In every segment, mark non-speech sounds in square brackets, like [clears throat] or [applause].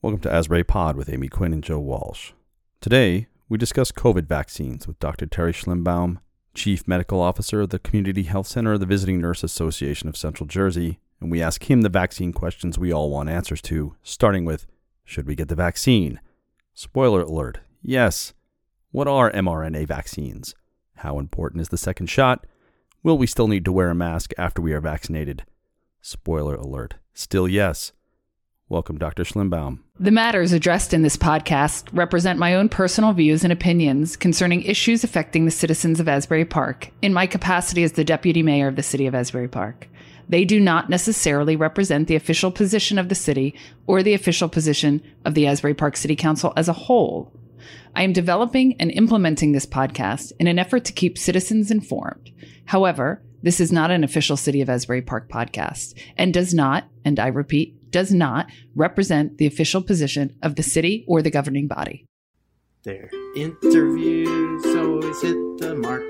Welcome to Asbury Pod with Amy Quinn and Joe Walsh. Today, we discuss COVID vaccines with Dr. Terry Schlimbaum, Chief Medical Officer of the Community Health Center of the Visiting Nurse Association of Central Jersey, and we ask him the vaccine questions we all want answers to, starting with Should we get the vaccine? Spoiler alert yes. What are mRNA vaccines? How important is the second shot? Will we still need to wear a mask after we are vaccinated? Spoiler alert still yes. Welcome, Dr. Schlimbaum. The matters addressed in this podcast represent my own personal views and opinions concerning issues affecting the citizens of Asbury Park in my capacity as the Deputy Mayor of the City of Asbury Park. They do not necessarily represent the official position of the city or the official position of the Asbury Park City Council as a whole. I am developing and implementing this podcast in an effort to keep citizens informed. However, this is not an official City of Asbury Park podcast and does not, and I repeat, does not represent the official position of the city or the governing body. Their interviews always hit the mark.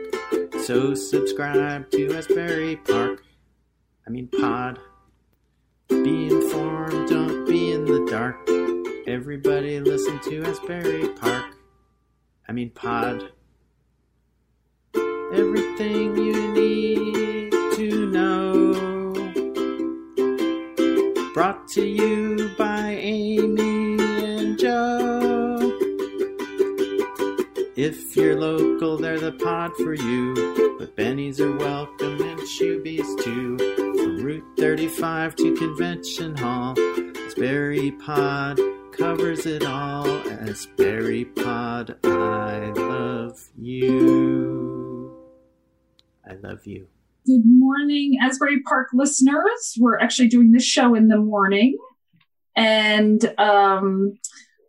So subscribe to Asbury Park. I mean, pod. Be informed, don't be in the dark. Everybody listen to Asbury Park. I mean, pod. Everything you need Brought to you by Amy and Joe. If you're local, they're the pod for you. But Bennies are welcome and Shoebies too. From Route 35 to Convention Hall, Asbury Pod covers it all. Asbury Pod, I love you. I love you. Good morning, Asbury Park listeners. We're actually doing this show in the morning. And um,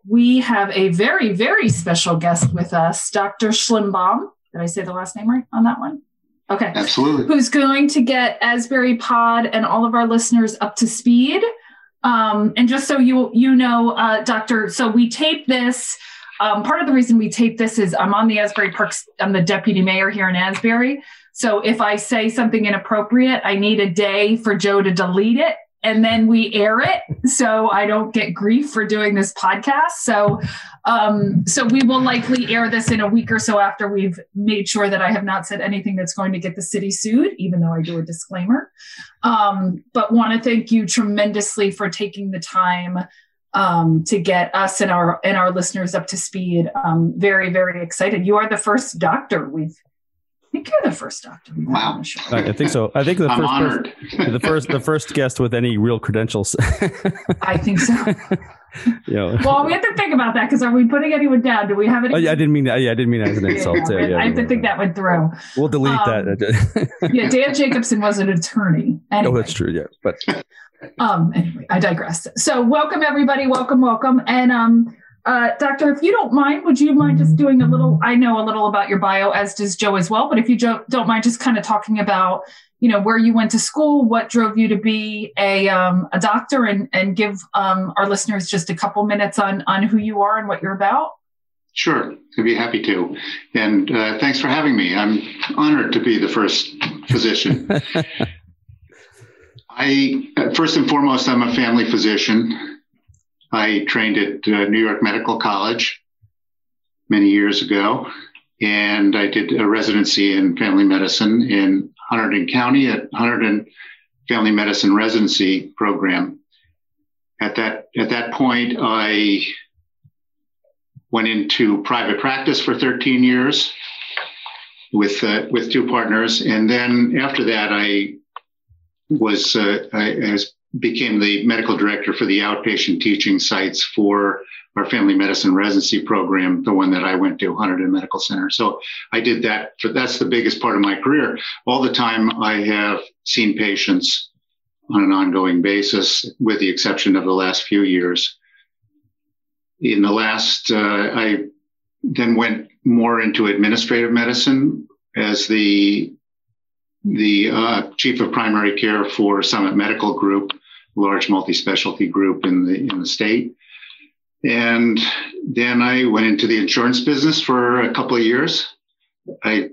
we have a very, very special guest with us, Dr. Schlimbaum. Did I say the last name right on that one? Okay. Absolutely. Who's going to get Asbury Pod and all of our listeners up to speed. Um, and just so you you know, uh, Doctor, so we tape this. Um, part of the reason we tape this is I'm on the Asbury Parks, I'm the deputy mayor here in Asbury. So if I say something inappropriate, I need a day for Joe to delete it and then we air it so I don't get grief for doing this podcast. So um, so we will likely air this in a week or so after we've made sure that I have not said anything that's going to get the city sued, even though I do a disclaimer. Um, but want to thank you tremendously for taking the time um, to get us and our and our listeners up to speed. Um, very very excited. You are the first doctor we've think you're the first doctor. we've had on Wow. I think so. I think the [laughs] I'm first honored. person, [laughs] the first the first guest with any real credentials. [laughs] I think so. yeah. Well, we have to think about that because are we putting anyone down? Do we have any? Oh, yeah, I didn't mean that. Yeah, I didn't mean that as an insult. Yeah, too. Yeah, I have to think that went through. We'll delete Um, that. Yeah, Dan Jacobson was an attorney. Anyway, oh, that's true. Yeah, but Um, anyway, I digress. So, welcome everybody. Welcome, welcome. And um, uh, Doctor, if you don't mind, would you mind just doing a little? I know a little about your bio, as does Joe as well. But if you jo- don't mind, just kind of talking about, you know, where you went to school, what drove you to be a um, a doctor, and and give um, our listeners just a couple minutes on on who you are and what you're about. Sure, I'd be happy to. And uh, thanks for having me. I'm honored to be the first physician. [laughs] I, uh, first and foremost, I'm a family physician. I trained at uh, New York Medical College many years ago, and I did a residency in family medicine in Hunterdon County at Hunterdon Family Medicine Residency Program. At that at that point, I went into private practice for 13 years with uh, with two partners, and then after that, I was uh, I, I became the medical director for the outpatient teaching sites for our family medicine residency program, the one that I went to, Hunterdon Medical Center. So I did that. For, that's the biggest part of my career. All the time, I have seen patients on an ongoing basis, with the exception of the last few years in the last, uh, I then went more into administrative medicine as the the uh, chief of primary care for Summit Medical Group, large multi-specialty group in the in the state. And then I went into the insurance business for a couple of years. I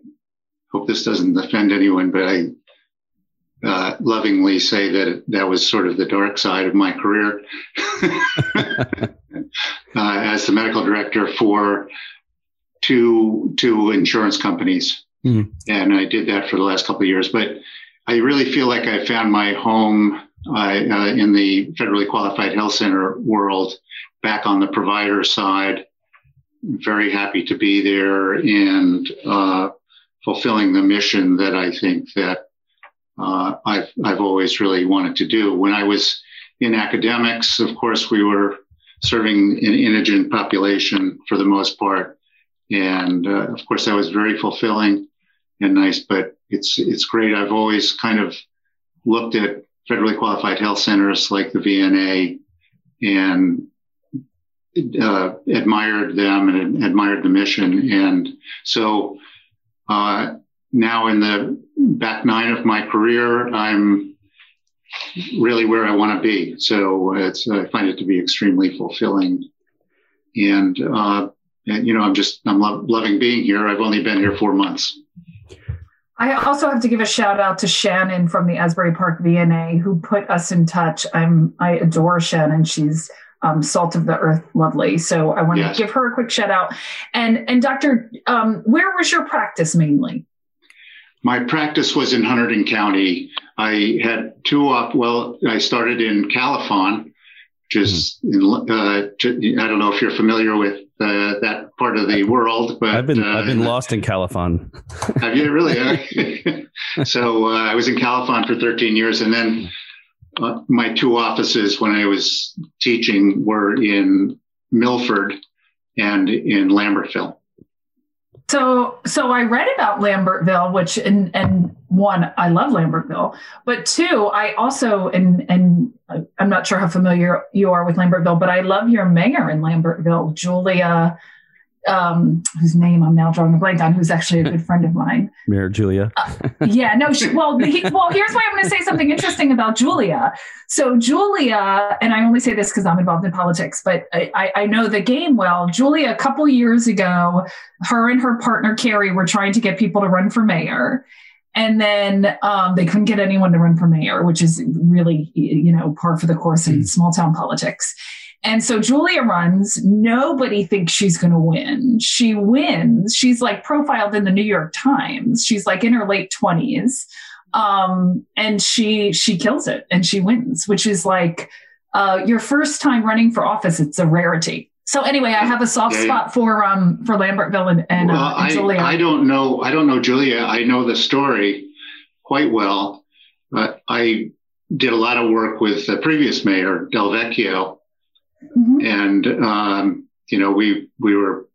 hope this doesn't offend anyone, but I uh, lovingly say that that was sort of the dark side of my career. [laughs] uh, as the medical director for two two insurance companies, mm. and I did that for the last couple of years. But I really feel like I found my home uh, uh, in the federally qualified health center world, back on the provider side. Very happy to be there and uh, fulfilling the mission that I think that uh, I've I've always really wanted to do. When I was in academics, of course, we were serving an indigent population for the most part, and uh, of course that was very fulfilling and nice. But it's it's great. I've always kind of looked at federally qualified health centers like the VNA and uh, admired them and admired the mission. And so uh, now in the back nine of my career, I'm really where I want to be. So it's I find it to be extremely fulfilling. And, uh, and you know, I'm just I'm lo- loving being here. I've only been here four months. I also have to give a shout out to Shannon from the Asbury Park VNA who put us in touch. I'm I adore Shannon. She's um, salt of the earth lovely. So I want yes. to give her a quick shout out. And and Doctor, um, where was your practice mainly? My practice was in Hunterdon County. I had two up. Well, I started in Califon, which is mm-hmm. in, uh, I don't know if you're familiar with uh, that part of the world. But I've been uh, I've been lost in Califon. [laughs] have you really? [laughs] [laughs] so uh, I was in Califon for 13 years, and then uh, my two offices when I was teaching were in Milford and in Lambertville. So, so I read about Lambertville, which and and one, I love Lambertville, but two, I also and and I'm not sure how familiar you are with Lambertville, but I love your mayor in Lambertville, Julia um, whose name I'm now drawing a blank on, who's actually a good friend of mine. [laughs] Mayor Julia. uh, yeah, no, she, well, he, well, here's why I'm going to say something interesting about Julia. So Julia, and I only say this because I'm involved in politics, but I, I know the game well. Julia, a couple years ago, her and her partner Carrie were trying to get people to run for mayor. And then um, they couldn't get anyone to run for mayor, which is really, you know, par for the course in mm. small town politics. And so Julia runs. Nobody thinks she's going to win. She wins. She's like profiled in the New York Times. She's like in her late twenties, um, and she she kills it and she wins, which is like uh, your first time running for office. It's a rarity. So anyway, I have a soft spot for um for Lambertville and, and, well, uh, and Julia. I, I don't know. I don't know Julia. I know the story quite well, but I did a lot of work with the previous mayor Del Vecchio Mm-hmm. And, um, you know, we, we were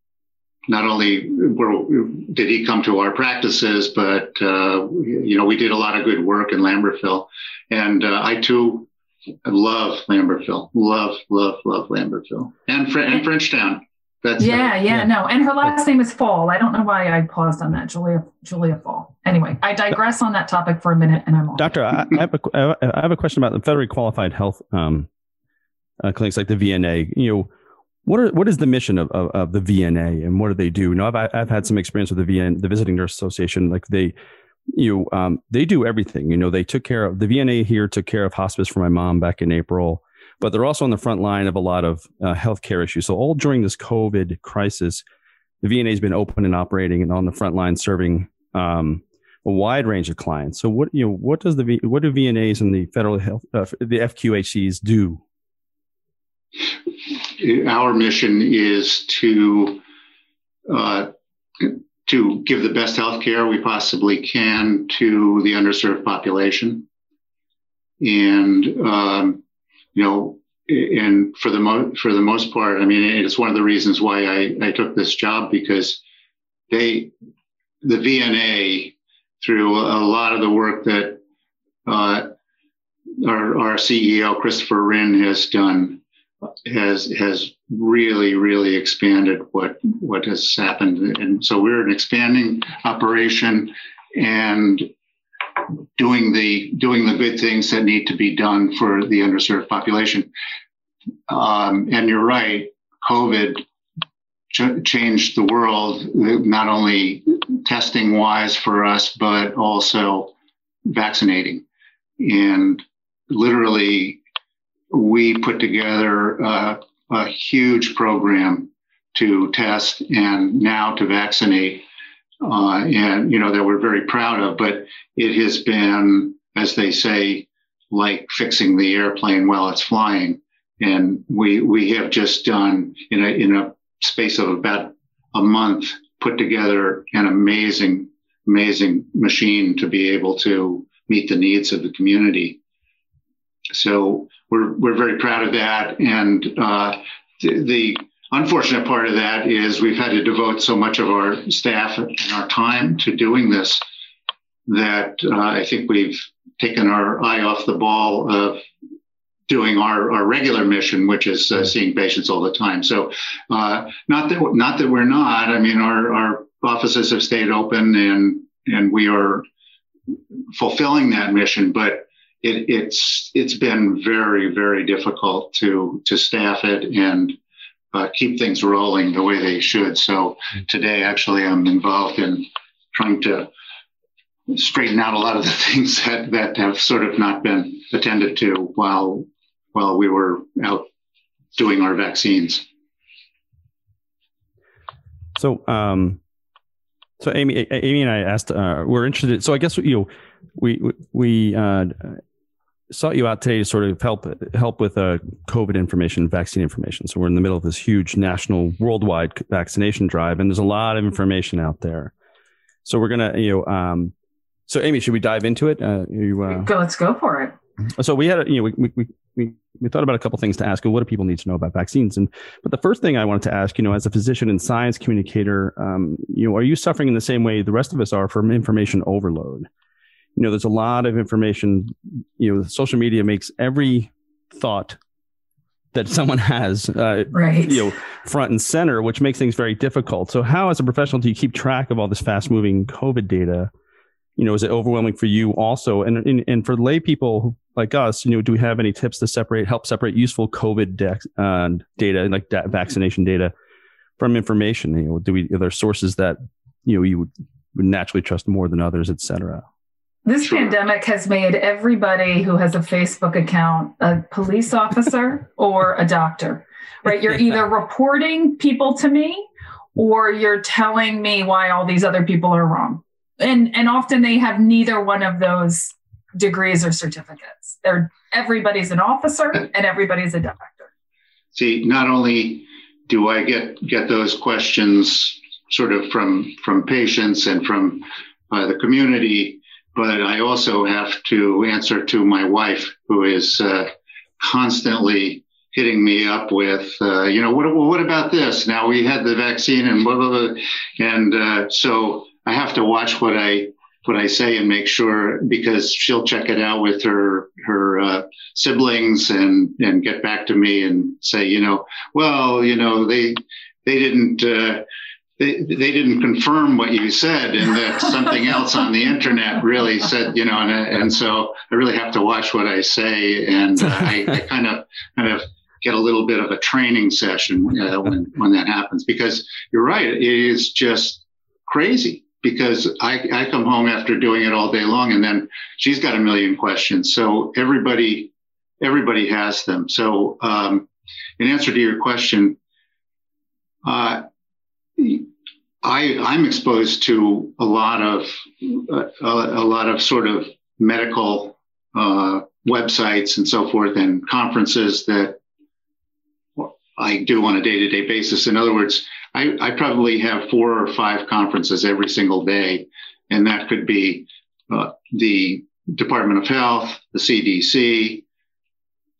not only were, did he come to our practices, but, uh, you know, we did a lot of good work in Lambertville. And uh, I too love Lambertville, love, love, love Lambertville and, Fr- and Frenchtown. That's yeah, yeah, yeah, no. And her last name is Fall. I don't know why I paused on that. Julia Julia Fahl. Anyway, I digress on that topic for a minute, and I'm off. Doctor, I, I, have a, I have a question about the federally qualified health um, uh, clinics like the VNA. You know, what are what is the mission of, of, of, the VNA and what do they do? You know, I've I've had some experience with the VN, the Visiting Nurse Association. Like they, you know, um, they do everything. You know, they took care of the VNA here took care of hospice for my mom back in April, but they're also on the front line of a lot of uh, healthcare issues. So all during this COVID crisis, the VNA has been open and operating and on the front line serving. Um, a wide range of clients. So what you know, what does the v, what do VNAs and the federal health uh, the FQHCs do our mission is to uh, to give the best health care we possibly can to the underserved population. And, um, you know, and for the mo- for the most part, I mean, it's one of the reasons why I, I took this job because they, the VNA, through a lot of the work that uh, our, our CEO Christopher Rinn, has done, has has really really expanded what what has happened. And so we're an expanding operation and doing the doing the good things that need to be done for the underserved population. Um, and you're right covid ch- changed the world not only testing wise for us but also vaccinating. And literally we put together uh, a huge program to test and now to vaccinate, uh, and you know that we're very proud of. But it has been, as they say, like fixing the airplane while it's flying. And we we have just done in a in a space of about a month put together an amazing amazing machine to be able to meet the needs of the community. So we're we're very proud of that, and uh, the, the unfortunate part of that is we've had to devote so much of our staff and our time to doing this that uh, I think we've taken our eye off the ball of doing our, our regular mission, which is uh, seeing patients all the time. So, uh, not that not that we're not. I mean, our our offices have stayed open, and and we are fulfilling that mission. But it, it's it's been very very difficult to to staff it and uh, keep things rolling the way they should. So today, actually, I'm involved in trying to straighten out a lot of the [laughs] things that, that have sort of not been attended to while while we were out doing our vaccines. So, um, so Amy, Amy and I asked, uh, we're interested. So I guess you know, we we uh, sought you out today to sort of help help with uh, COVID information, vaccine information. So we're in the middle of this huge national, worldwide vaccination drive, and there's a lot of information out there. So we're gonna, you know, um, so Amy, should we dive into it? Uh, you, uh, go, let's go for it. So we had, a, you know, we, we we we thought about a couple things to ask. What do people need to know about vaccines? And but the first thing I wanted to ask, you know, as a physician and science communicator, um, you know, are you suffering in the same way the rest of us are from information overload? You know, there's a lot of information. You know, social media makes every thought that [laughs] someone has, uh, right. you know, front and center, which makes things very difficult. So, how, as a professional, do you keep track of all this fast-moving COVID data? You know, is it overwhelming for you also? And and, and for lay people like us, you know, do we have any tips to separate, help separate useful COVID de- uh, data, like da- vaccination data, from information? You know, do we are there sources that you know you would, would naturally trust more than others, et cetera? This sure. pandemic has made everybody who has a Facebook account a police officer [laughs] or a doctor, right? You're either reporting people to me or you're telling me why all these other people are wrong. And and often they have neither one of those degrees or certificates. They're everybody's an officer and everybody's a doctor. See, not only do I get get those questions sort of from from patients and from uh, the community, but I also have to answer to my wife, who is uh, constantly hitting me up with, uh, you know, what, what about this? Now we had the vaccine and blah, blah, blah. And uh, so I have to watch what I, what I say and make sure because she'll check it out with her, her uh, siblings and, and get back to me and say, you know, well, you know, they, they didn't, uh, they, they didn't confirm what you said and that something else on the internet really said, you know, and, and so I really have to watch what I say. And uh, I, I, kind of, kind of get a little bit of a training session uh, when, when that happens, because you're right. It is just crazy because I, I come home after doing it all day long and then she's got a million questions. So everybody, everybody has them. So, um, in answer to your question, uh, I, I'm exposed to a lot of uh, a, lot of sort of medical uh, websites and so forth, and conferences that I do on a day-to-day basis. In other words, I, I probably have four or five conferences every single day, and that could be uh, the Department of Health, the CDC,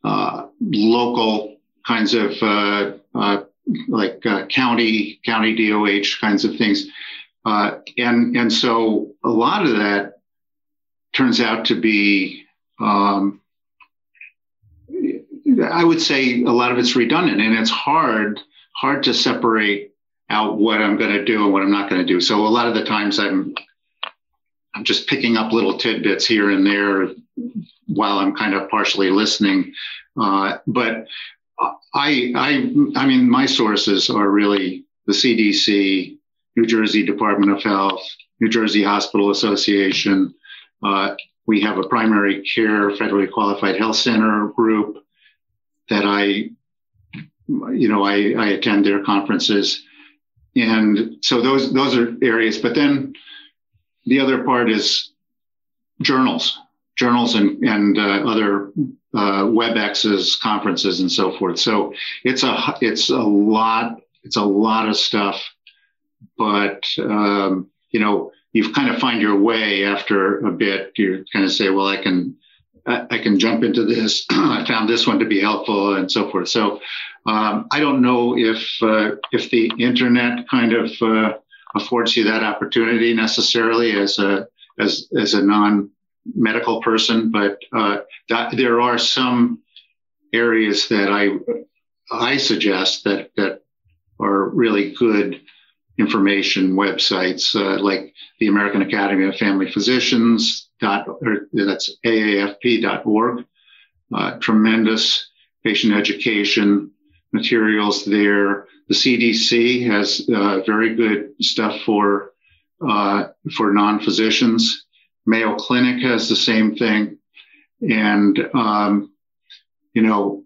uh, local kinds of uh, uh like uh, county county DOH kinds of things, uh, and and so a lot of that turns out to be. Um, I would say a lot of it's redundant, and it's hard hard to separate out what I'm going to do and what I'm not going to do. So a lot of the times I'm I'm just picking up little tidbits here and there while I'm kind of partially listening. Uh, but I, I, I mean, my sources are really the CDC, New Jersey Department of Health, New Jersey Hospital Association. Uh, we have a primary care federally qualified health center group that I you know, I, I attend their conferences. And so those, those are areas. But then the other part is journals, journals and, and uh, other uh, WebExes, conferences, and so forth. So it's a, it's a lot, it's a lot of stuff. But, um, you know, you kind of find your way after a bit. You kind of say, well, I can, I, can jump into this. [clears throat] I found this one to be helpful and so forth. So um, I don't know if uh, if the internet kind of uh, affords you that opportunity necessarily as a as as a non medical person, but uh, that, there are some areas that I I suggest that that are really good information websites uh, like the American Academy of Family Physicians dot or that's aafp.org. Uh, tremendous patient education materials there. The CDC has uh, very good stuff for uh, for non-physicians. Mayo Clinic has the same thing, and um, you know,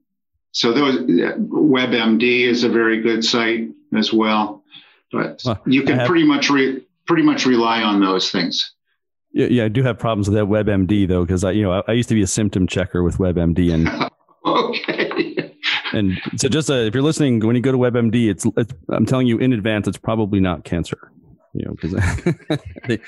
so those WebMD is a very good site as well. But well, you can have, pretty much re, pretty much rely on those things. Yeah, yeah, I do have problems with that WebMD though, because I, you know, I, I, used to be a symptom checker with WebMD, and [laughs] okay. and so just uh, if you're listening, when you go to WebMD, it's, it's I'm telling you in advance, it's probably not cancer. You know, because [laughs]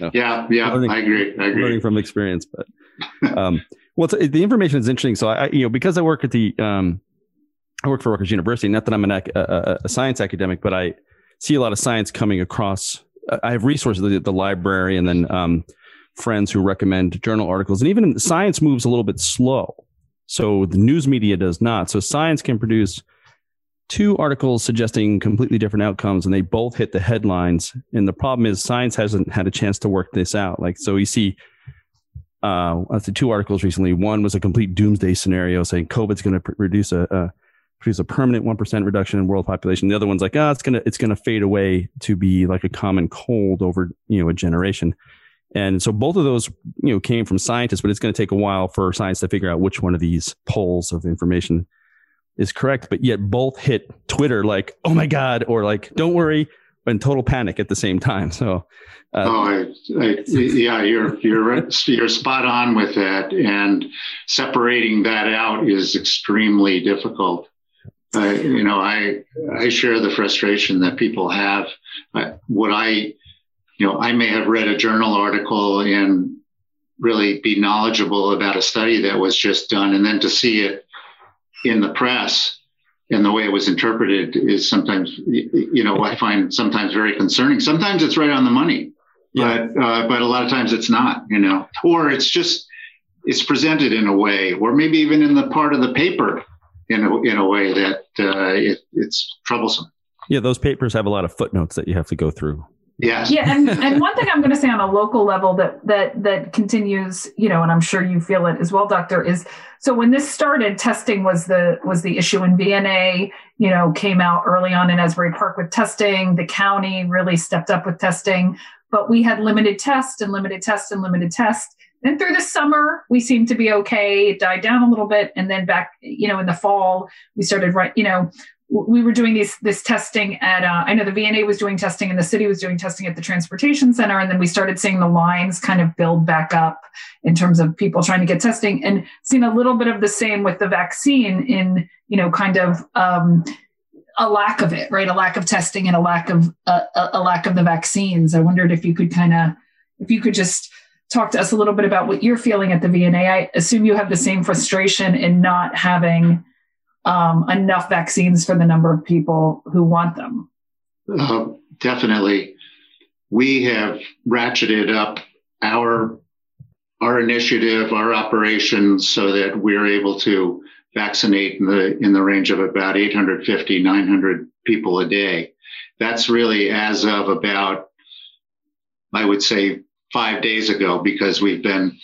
no. yeah, yeah, learning, I agree. I agree. Learning from experience, but um, [laughs] well, the information is interesting. So I, you know, because I work at the um, I work for Rutgers University. Not that I'm an, a, a science academic, but I see a lot of science coming across. I have resources, the, the library, and then um, friends who recommend journal articles. And even science moves a little bit slow. So the news media does not. So science can produce two articles suggesting completely different outcomes, and they both hit the headlines. And the problem is science hasn't had a chance to work this out. Like, so you see uh, see two articles recently. One was a complete doomsday scenario saying COVID's going to pr- reduce a, a produce a permanent 1% reduction in world population. The other one's like, ah, oh, it's going to, it's going to fade away to be like a common cold over, you know, a generation. And so both of those, you know, came from scientists, but it's going to take a while for science to figure out which one of these poles of information is correct. But yet both hit Twitter like, oh my God, or like, don't worry, in total panic at the same time. So, uh, oh, I, I, yeah, you're you're you're spot on with that, and separating that out is extremely difficult. I, you know, I I share the frustration that people have. Uh, what I, you know, I may have read a journal article and really be knowledgeable about a study that was just done, and then to see it in the press and the way it was interpreted is sometimes, you know, I find sometimes very concerning. Sometimes it's right on the money, yeah. but uh, but a lot of times it's not, you know, or it's just it's presented in a way, or maybe even in the part of the paper in a, in a way that uh, it, it's troublesome. Yeah, those papers have a lot of footnotes that you have to go through. Yeah. Yeah, and, and one thing I'm going to say on a local level that that that continues, you know, and I'm sure you feel it as well, Doctor, is so when this started, testing was the was the issue in VNA. You know, came out early on in Asbury Park with testing. The county really stepped up with testing, but we had limited test and limited test and limited test. Then through the summer, we seemed to be okay. It died down a little bit. And then back, you know, in the fall, we started right, you know, we were doing these this testing at uh, I know the VNA was doing testing and the city was doing testing at the transportation center and then we started seeing the lines kind of build back up in terms of people trying to get testing and seeing a little bit of the same with the vaccine in you know kind of um, a lack of it right a lack of testing and a lack of uh, a lack of the vaccines I wondered if you could kind of if you could just talk to us a little bit about what you're feeling at the VNA. I assume you have the same frustration in not having um, enough vaccines for the number of people who want them. Uh, definitely. We have ratcheted up our our initiative, our operations, so that we're able to vaccinate in the in the range of about 850, 900 people a day. That's really as of about, I would say, five days ago because we've been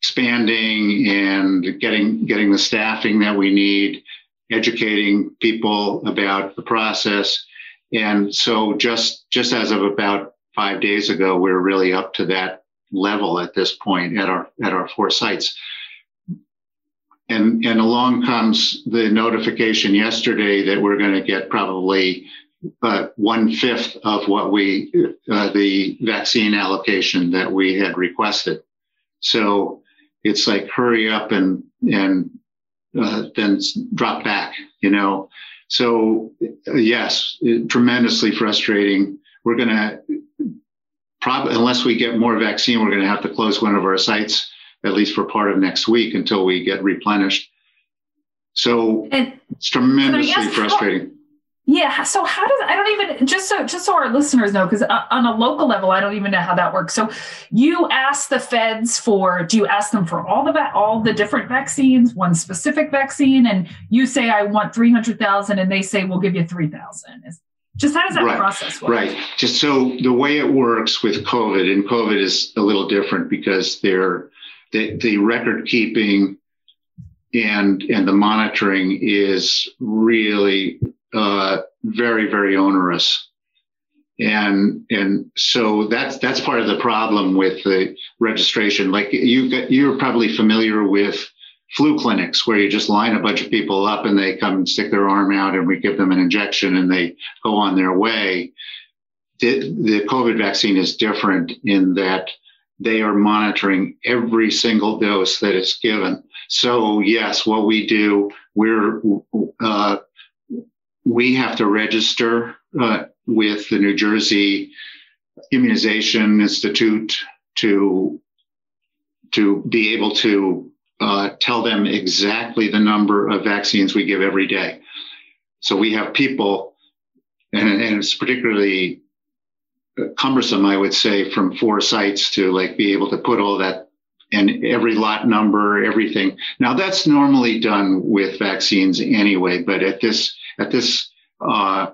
expanding and getting getting the staffing that we need, educating people about the process. And so just just as of about five days ago, we're really up to that level at this point at our at our four sites. and and along comes the notification yesterday that we're going to get probably uh, one fifth of what we uh, the vaccine allocation that we had requested. So it's like hurry up and and uh, then drop back, you know. So yes, tremendously frustrating. We're going to probably unless we get more vaccine, we're going to have to close one of our sites at least for part of next week until we get replenished. So and, it's tremendously frustrating. Yeah. So how does I don't even just so just so our listeners know because uh, on a local level I don't even know how that works. So you ask the feds for do you ask them for all the all the different vaccines, one specific vaccine, and you say I want three hundred thousand, and they say we'll give you three thousand. Just how does that right. process work? Right. Just so the way it works with COVID, and COVID is a little different because they're the, the record keeping and and the monitoring is really uh, very very onerous. And and so that's that's part of the problem with the registration. Like you you're probably familiar with flu clinics where you just line a bunch of people up and they come and stick their arm out and we give them an injection and they go on their way. The, the covid vaccine is different in that they are monitoring every single dose that is given. So yes what we do we're uh, we have to register uh, with the New Jersey Immunization Institute to to be able to uh, tell them exactly the number of vaccines we give every day. So we have people, and, and it's particularly cumbersome, I would say, from four sites to like be able to put all that and every lot number, everything. Now that's normally done with vaccines anyway, but at this at this uh,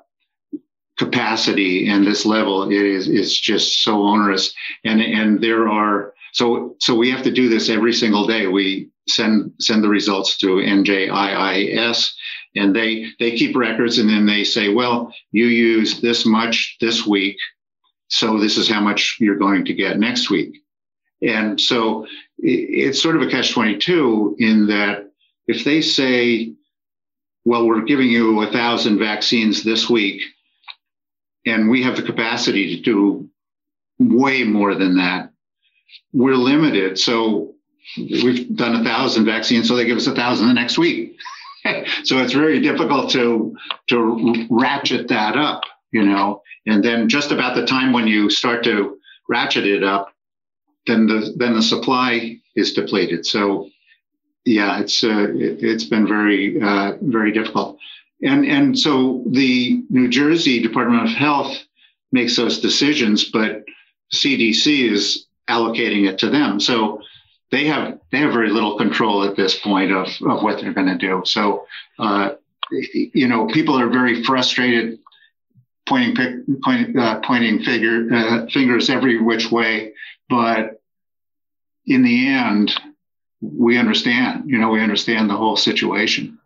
capacity and this level, it is is just so onerous. And and there are so so we have to do this every single day. We send send the results to NJIIS, and they they keep records, and then they say, well, you use this much this week, so this is how much you're going to get next week. And so it's sort of a catch 22 in that if they say, well, we're giving you a thousand vaccines this week, and we have the capacity to do way more than that, we're limited. So we've done a thousand vaccines, so they give us a thousand the next week. [laughs] so it's very difficult to to ratchet that up, you know. And then just about the time when you start to ratchet it up, then the then the supply is depleted. So yeah, it's uh, it, has been very uh, very difficult. And and so the New Jersey Department of Health makes those decisions, but CDC is allocating it to them. So they have they have very little control at this point of of what they're going to do. So uh, you know, people are very frustrated, pointing pointing uh, pointing figure uh, fingers every which way but in the end, we understand. You know, we understand the whole situation.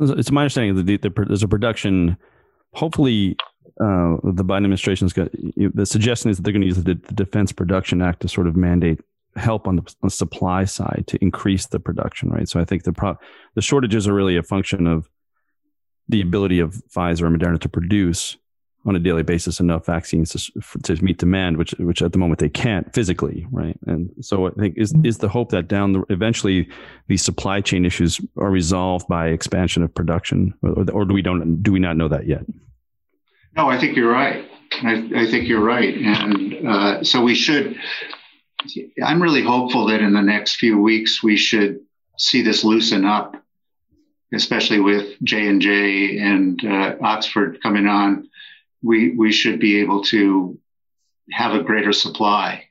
It's my understanding that the, the, there's a production. Hopefully, uh, the Biden administration's got the suggestion is that they're going to use the, the Defense Production Act to sort of mandate help on the, on the, supply side to increase the production, right? So I think the pro- the shortages are really a function of the ability of Pfizer and Moderna to produce on a daily basis enough vaccines to, to meet demand, which which at the moment they can't physically, right? And so I think is is the hope that down the eventually these supply chain issues are resolved by expansion of production, or, or do we don't do we not know that yet? No, I think you're right. I, I think you're right, and uh, so we should. I'm really hopeful that in the next few weeks we should see this loosen up, especially with J and J and uh, Oxford coming on we we should be able to have a greater supply.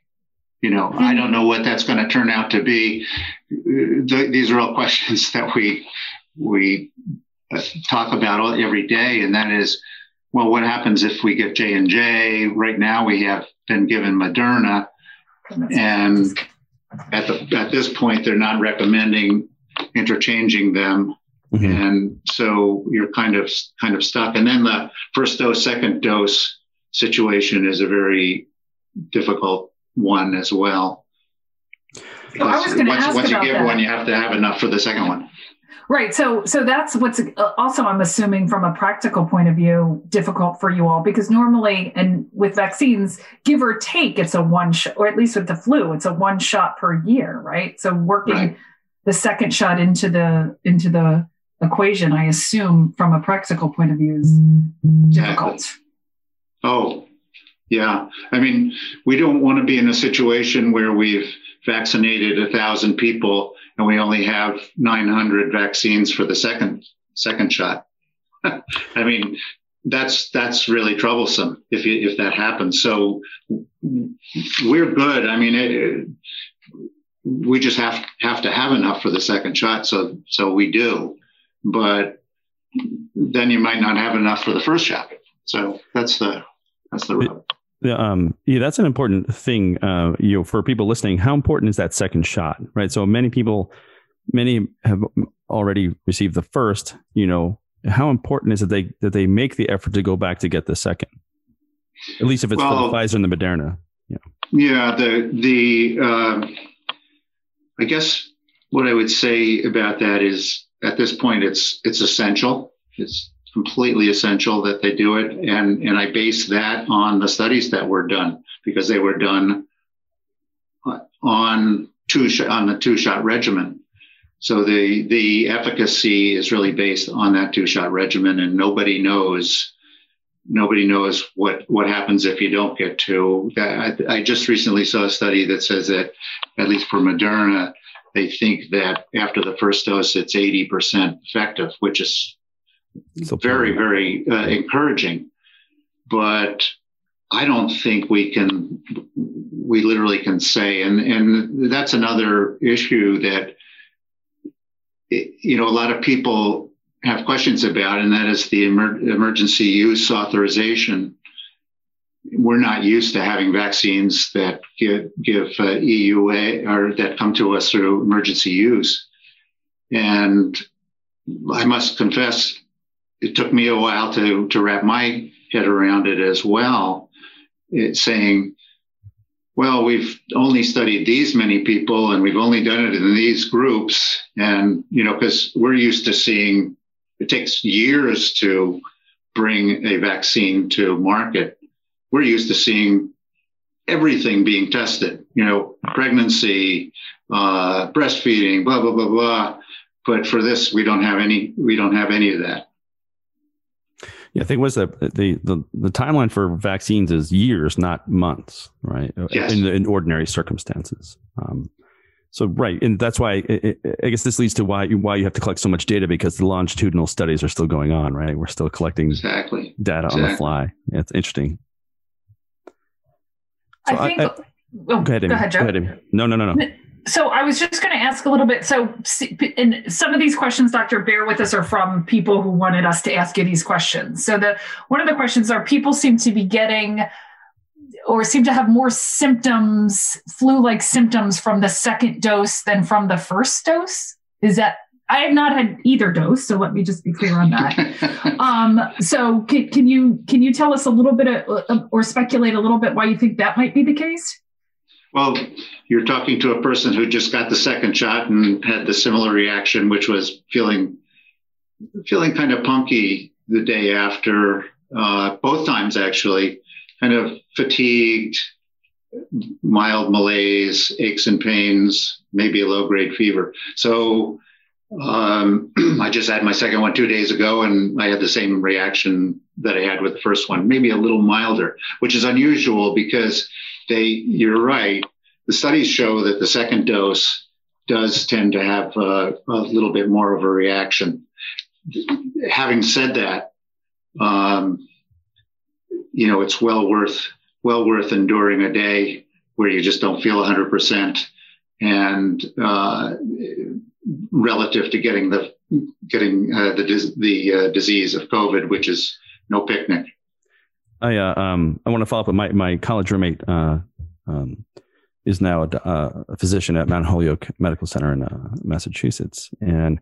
You know, mm-hmm. I don't know what that's going to turn out to be. The, these are all questions [laughs] that we we uh, talk about every day, and that is, well, what happens if we get J and J? Right now, we have been given Moderna, and at the at this point, they're not recommending interchanging them Mm-hmm. And so you're kind of kind of stuck. And then the first dose, second dose situation is a very difficult one as well. So I was going to once, ask once you give that. one, you have to have enough for the second one. Right. So, so that's what's uh, also, I'm assuming from a practical point of view, difficult for you all because normally, and with vaccines, give or take, it's a one shot, or at least with the flu, it's a one shot per year, right? So, working Right. the second shot into the into the equation, I assume, from a practical point of view, is difficult. Oh, yeah. I mean, we don't want to be in a situation where we've vaccinated a thousand people and we only have 900 vaccines for the second second shot. [laughs] I mean, that's that's really troublesome if if that happens. So we're good. I mean, it, we just have have to have enough for the second shot. So so we do, but then you might not have enough for the first shot. So that's the that's the. Yeah, um, yeah, that's an important thing. Uh, you know, for people listening, how important is that second shot, right? So many people, many have already received the first. You know, how important is it they that they make the effort to go back to get the second? At least if it's Well- for the Pfizer and the Moderna. Yeah, the the uh, I guess what I would say about that is at this point it's it's essential. It's completely essential that they do it, and and I base that on the studies that were done because they were done uh, on two sh- on the two shot regimen. So the the efficacy is really based on that two shot regimen, and nobody knows nobody knows what what happens if you don't get two. I, I just recently saw a study that says that at least for Moderna, they think that after the first dose, it's eighty percent effective, which is So very very uh, encouraging. But I don't think we can we literally can say, and and that's another issue that you know a lot of people have questions about, and that is the emer- emergency use authorization. We're not used to having vaccines that give, give uh, EUA or that come to us through emergency use. And I must confess, it took me a while to, to wrap my head around it as well. It's saying, well, we've only studied these many people and we've only done it in these groups. And, you know, because we're used to seeing it takes years to bring a vaccine to market. We're used to seeing everything being tested, you know, pregnancy, uh, breastfeeding, blah, blah, blah, blah. But for this, we don't have any, we don't have any of that. Yeah, I think was the, the the the timeline for vaccines is years, not months, right? Yes. In, in ordinary circumstances. Um, so right, and that's why it, it, I guess this leads to why you, why you have to collect so much data because the longitudinal studies are still going on, right? We're still collecting Exactly. data on the fly. Yeah, it's interesting. So I think. I- oh, Go ahead, Amy. Go ahead, Joe. Amy. No, no, no, no. So I was just going to ask a little bit. So, and some of these questions, Doctor, bear with us, are from people who wanted us to ask you these questions. So the one of the questions are people seem to be getting or seem to have more symptoms, flu-like symptoms from the second dose than from the first dose. Is that I have not had either dose, so let me just be clear on that. [laughs] um, so can, can you can you tell us a little bit of, or speculate a little bit why you think that might be the case? Well, you're talking to a person who just got the second shot and had the similar reaction, which was feeling feeling kind of punky the day after, uh, both times actually, kind of fatigued, mild malaise, aches and pains, maybe a low grade fever. So um, [clears throat] I just had my second one two days ago, and I had the same reaction that I had with the first one, maybe a little milder, which is unusual because they you're right. The studies show that the second dose does tend to have a little bit more of a reaction. Having said that um, you know it's well worth well worth enduring a day where you just don't feel 100% and uh, relative to getting the getting uh, the the uh, disease of covid which is no picnic I uh, um I want to follow up with my my college roommate uh um is now a, uh, a physician at Mount Holyoke Medical Center in uh, Massachusetts, and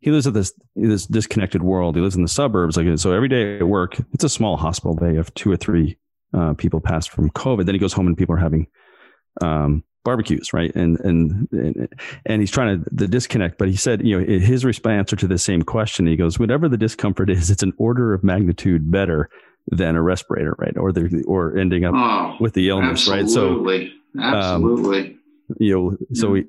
he lives at this this disconnected world. He lives in the suburbs, like so. Every day at work, it's a small hospital. They have two or three people passed from COVID. Then he goes home and people are having um, barbecues, right? And, and and and he's trying to the disconnect. But he said, you know, his answer to the same question, he goes, whatever the discomfort is, it's an order of magnitude better than a respirator, right? Or the or ending up oh, with the illness, absolutely. right? So absolutely, um, you know, so we.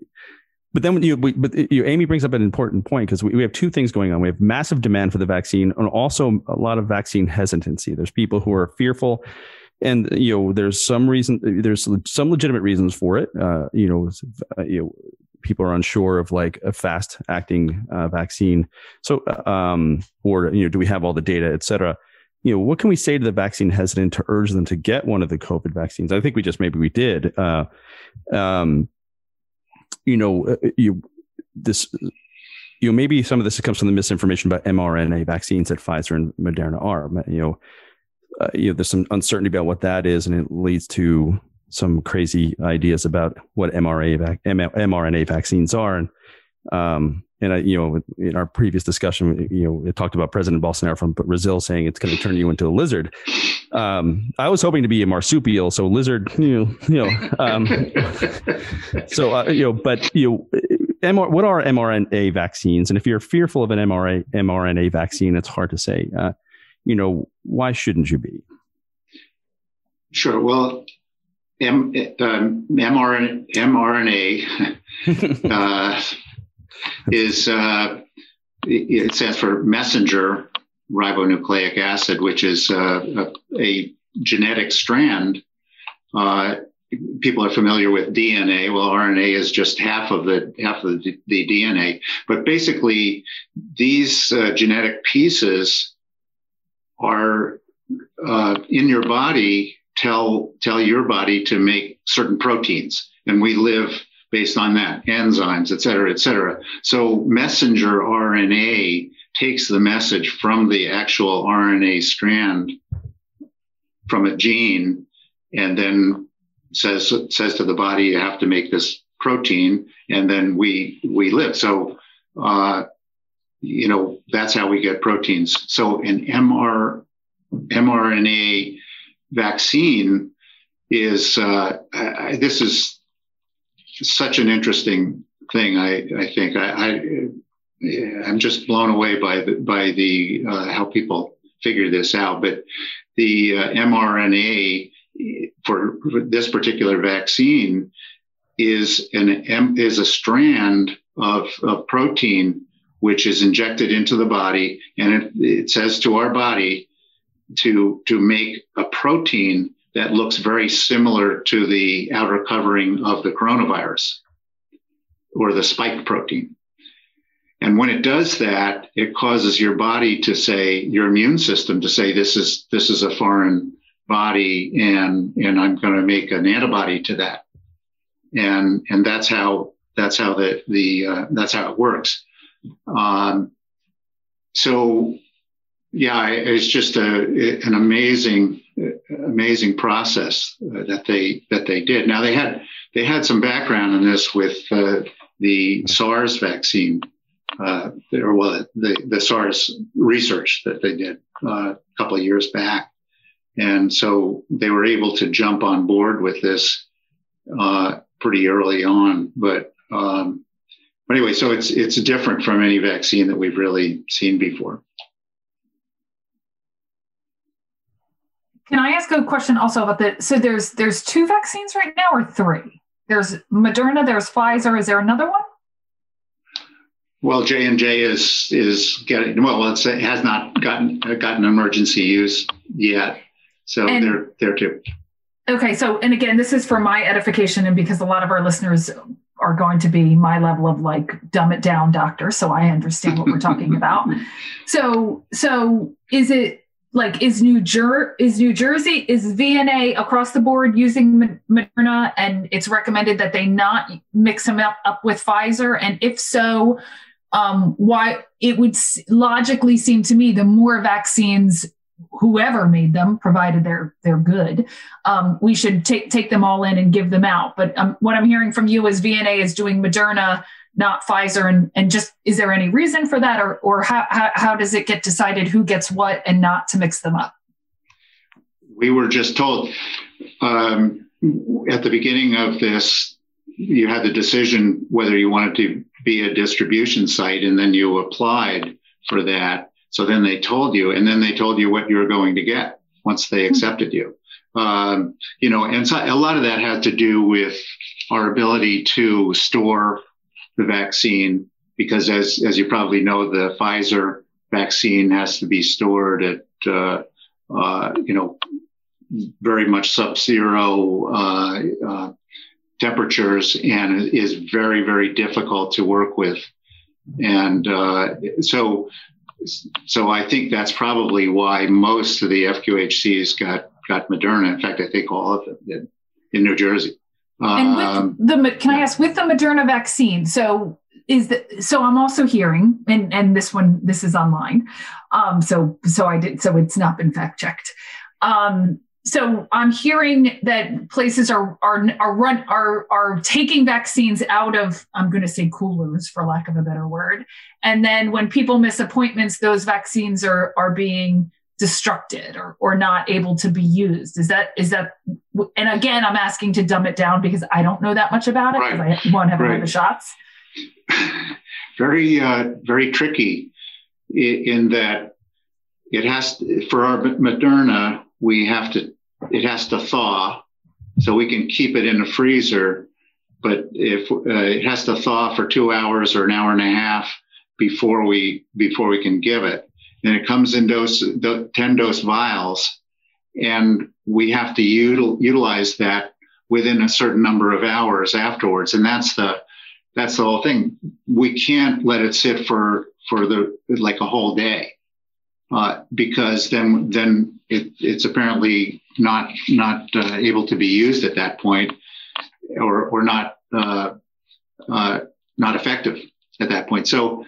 But then you, we, but you, Amy brings up an important point because we, we have two things going on. We have massive demand for the vaccine and also a lot of vaccine hesitancy. There's people who are fearful and you know there's some reason there's some legitimate reasons for it. Uh, you know uh, you know people are unsure of like a fast acting uh, vaccine. So uh, um or you know do we have all the data et cetera? You know what can we say to the vaccine hesitant to urge them to get one of the covid vaccines? I think we just maybe we did. Uh, um you know uh, you this you know maybe some of this comes from the misinformation about mrna vaccines that pfizer and moderna are you know uh, you know, there's some uncertainty about what that is, and it leads to some crazy ideas about what mRNA, vac- mRNA vaccines are. And, um, and I, you know, in our previous discussion, you know, it talked about President Bolsonaro from Brazil saying it's going to turn you into a lizard. Um, I was hoping to be a marsupial, so lizard, you know, you know. Um, [laughs] so uh, you know, but you know, MR, what are mRNA vaccines? And if you're fearful of an mRNA mRNA vaccine, it's hard to say. Uh, you know, why shouldn't you be? Sure. Well, M, um, mRNA, mRNA [laughs] uh, is uh, it stands for messenger ribonucleic acid, which is uh, a, a, genetic strand. Uh, people are familiar with DNA. Well, RNA is just half of the half of the, the DNA, but basically, these uh, genetic pieces are uh, in your body tell tell your body to make certain proteins, and we live based on that, enzymes, et cetera, et cetera. So messenger RNA takes the message from the actual RNA strand from a gene, and then says says to the body, you have to make this protein, and then we we live. So uh, you know, that's how we get proteins. So an MR, mRNA vaccine is, uh, I, this is such an interesting thing. I, I think I, I am just blown away by the, by the, uh, how people figure this out. But the uh, mRNA for this particular vaccine is an is a strand of, of protein which is injected into the body, and it, it says to our body to to make a protein that looks very similar to the outer covering of the coronavirus or the spike protein. And when it does that, it causes your body to say, your immune system to say, this is this is a foreign body, and and I'm going to make an antibody to that. And and that's how that's how the the uh, that's how it works. Um, so, yeah, it's just a, an amazing, amazing process that they that they did. Now they had they had some background in this with uh, the SARS vaccine, uh, or well, the the SARS research that they did uh, a couple of years back, and so they were able to jump on board with this uh, pretty early on. But um, but anyway, so it's it's different from any vaccine that we've really seen before. Can I ask a question also about the? So there's there's two vaccines right now, or three? There's Moderna, there's Pfizer. Is there another one? Well, J and J is is getting well. it has not gotten gotten emergency use yet, so and, they're there too. Okay, so and again, this is for my edification, and because a lot of our listeners are going to be my level of like dumb it down doctor so i understand what we're talking about. [laughs] So so is it like is new Jer- is new jersey is vna across the board using moderna and it's recommended that they not mix them up, up with pfizer? And if so um, why it would logically seem to me the more vaccines whoever made them, provided they're they're good, um, we should take take them all in and give them out. But um, what I'm hearing from you is VNA is doing Moderna, not Pfizer, and and just is there any reason for that, or or how how, how does it get decided who gets what and not to mix them up? We were just told um, at the beginning of this you had the decision whether you wanted to be a distribution site, and then you applied for that. So then they told you, and then they told you what you were going to get once they accepted you. Um, you know, and so a lot of that had to do with our ability to store the vaccine, because as as you probably know, the Pfizer vaccine has to be stored at uh, uh, you know very much sub-zero uh, uh, temperatures and is very very difficult to work with, and uh, so so I think that's probably why most of the FQHCs got got Moderna. In fact, I think all of them did in New Jersey. And with um, the can I ask with the Moderna vaccine? So is that so? I'm also hearing, and and this one this is online, um, so so I did so it's not been fact checked. Um, so I'm hearing that places are are are run are are taking vaccines out of I'm going to say coolers for lack of a better word, and then when people miss appointments, those vaccines are are being destructed or, or not able to be used is that is that and again i'm asking to dumb it down because i don't know that much about it because right. i won't have right. the shots [laughs] very uh, very tricky in, in that it has to, for our moderna we have to it has to thaw so we can keep it in the freezer but if uh, it has to thaw for two hours or an hour and a half before we before we can give it and it comes in dose, 10 dose vials. And we have to util, utilize that within a certain number of hours afterwards. And that's the, that's the whole thing. We can't let it sit for, for the, like a whole day. Uh, because then, then it, it's apparently not, not uh, able to be used at that point or, or not, uh, uh not effective at that point. So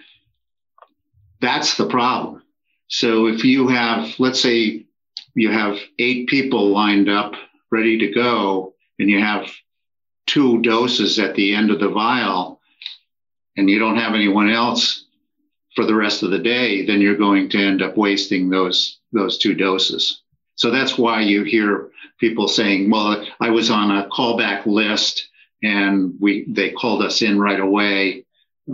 that's the problem. So if you have, let's say you have eight people lined up ready to go, and you have two doses at the end of the vial, and you don't have anyone else for the rest of the day, then you're going to end up wasting those those two doses. So that's why you hear people saying, "Well, I was on a callback list, and we they called us in right away."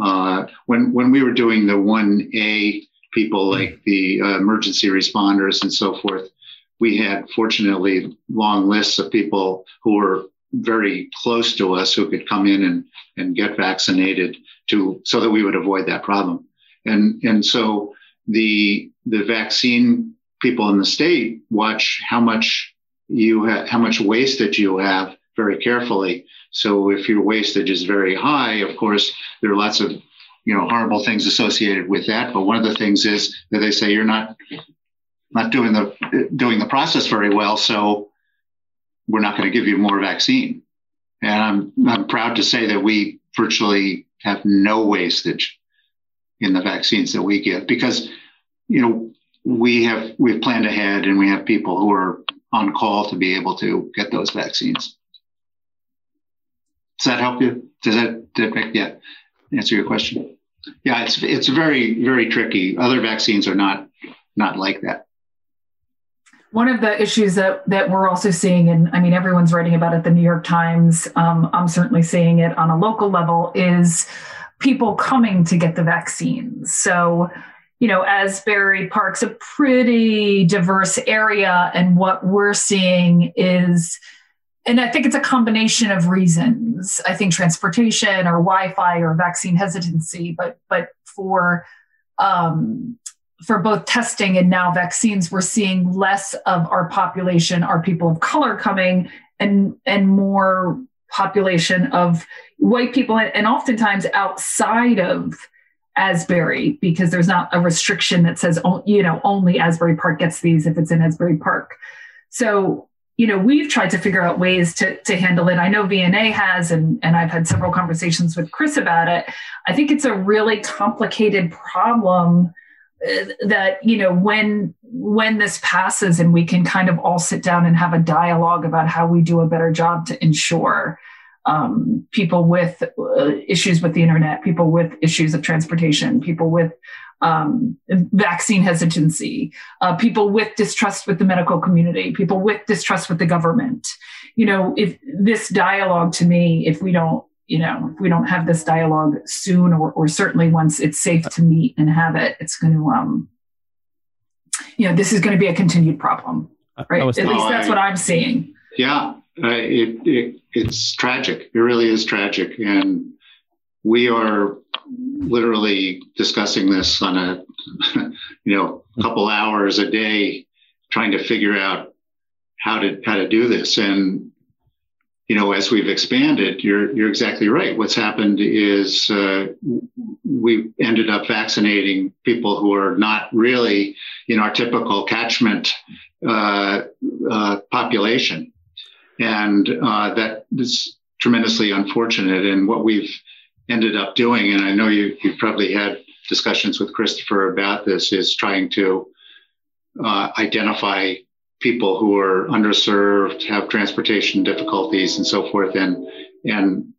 Uh, when when we were doing the one A people like the uh, emergency responders and so forth. We had fortunately long lists of people who were very close to us who could come in and, and get vaccinated to so that we would avoid that problem. And and so the the vaccine people in the state watch how much you how much wastage you have very carefully. So if your wastage is very high, of course, there are lots of you know horrible things associated with that. But one of the things is that they say you're not not doing the doing the process very well, so we're not going to give you more vaccine. And I'm I'm proud to say that we virtually have no wastage in the vaccines that we give because you know we have we've planned ahead and we have people who are on call to be able to get those vaccines. Does that help you? Does that, did that yeah, answer your question? Yeah, it's it's very very tricky. Other vaccines are not not like that. One of the issues that that we're also seeing, and I mean everyone's writing about it, the New York Times. Um, I'm certainly seeing it on a local level. Is people coming to get the vaccines? So you know, Asbury Park's a pretty diverse area, and what we're seeing is and I think it's a combination of reasons. I think transportation or Wi-Fi or vaccine hesitancy, but but for um, for both testing and now vaccines, we're seeing less of our population, our people of color coming, and and more population of white people, and oftentimes outside of Asbury because there's not a restriction that says you know only Asbury Park gets these if it's in Asbury Park. So you know, we've tried to figure out ways to, to handle it. I know VNA has, and, and I've had several conversations with Chris about it. I think it's a really complicated problem uh, that, you know, when, when this passes and we can kind of all sit down and have a dialogue about how we do a better job to ensure um, people with uh, issues with the internet, people with issues of transportation, people with um, vaccine hesitancy, uh, people with distrust with the medical community, people with distrust with the government. You know, if this dialogue to me, if we don't you know, if we don't have this dialogue soon, or, or certainly once it's safe to meet and have it, it's going to, um, you know, this is going to be a continued problem, right? At least that's what I'm seeing. Yeah, uh, it, it it's tragic. It really is tragic, and we are literally discussing this on a [laughs] you know couple hours a day, trying to figure out how to how to do this. And you know, as we've expanded, you're you're exactly right. What's happened is uh, we ended up vaccinating people who are not really in our typical catchment uh, uh, population, and uh, that is tremendously unfortunate. And what we've ended up doing, and I know you you've probably had discussions with Christopher about this, is trying to uh, identify people who are underserved, have transportation difficulties, and so forth, and and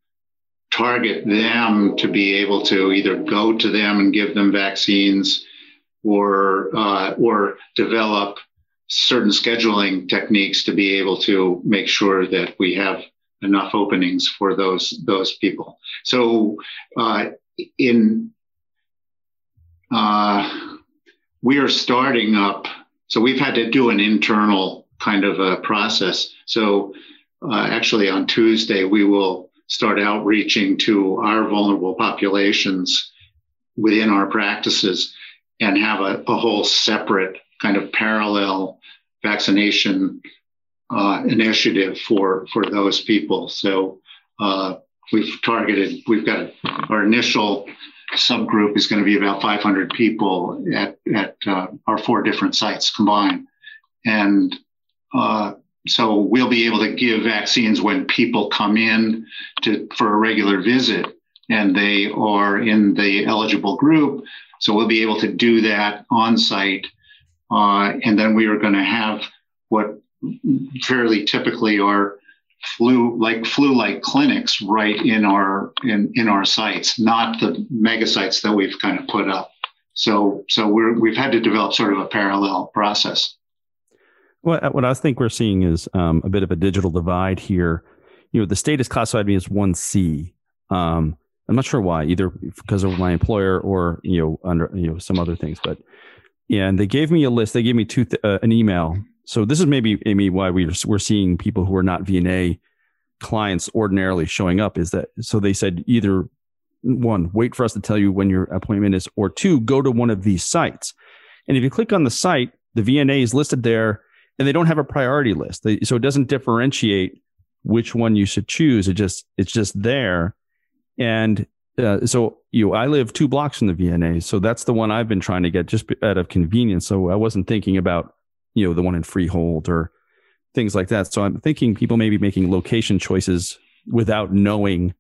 target them to be able to either go to them and give them vaccines, or uh, or develop certain scheduling techniques to be able to make sure that we have enough openings for those those people. So uh, in uh, we are starting up so we've had to do an internal kind of a process. So uh, actually on Tuesday, we will start outreaching to our vulnerable populations within our practices and have a, a whole separate kind of parallel vaccination uh, initiative for for those people. So uh, we've targeted. We've got our initial subgroup is going to be about 500 people at, at uh, our four different sites combined. And uh, so we'll be able to give vaccines when people come in to, for a regular visit and they are in the eligible group. So we'll be able to do that on site. Uh, and then we are going to have what fairly typically are flu like flu like clinics right in our in in our sites not the mega sites that we've kind of put up. So so we're we've had to develop sort of a parallel process. What what i think we're seeing is um, a bit of a digital divide here. You know the state has classified me as 1c um, i'm not sure why either because of my employer or you know under you know some other things but yeah, and they gave me a list. They gave me two th- uh, an email. So this is maybe Amy why we're we're seeing people who are not VNA clients ordinarily showing up is that so they said either one wait for us to tell you when your appointment is or two go to one of these sites. And if you click on the site the vna is listed there and they don't have a priority list. They, so it doesn't differentiate which one you should choose. It just it's just there. And uh, so you i live two blocks from the vna so that's the one i've been trying to get just out of convenience. So i wasn't thinking about you know the one in freehold or things like that. So i'm thinking people may be making location choices without knowing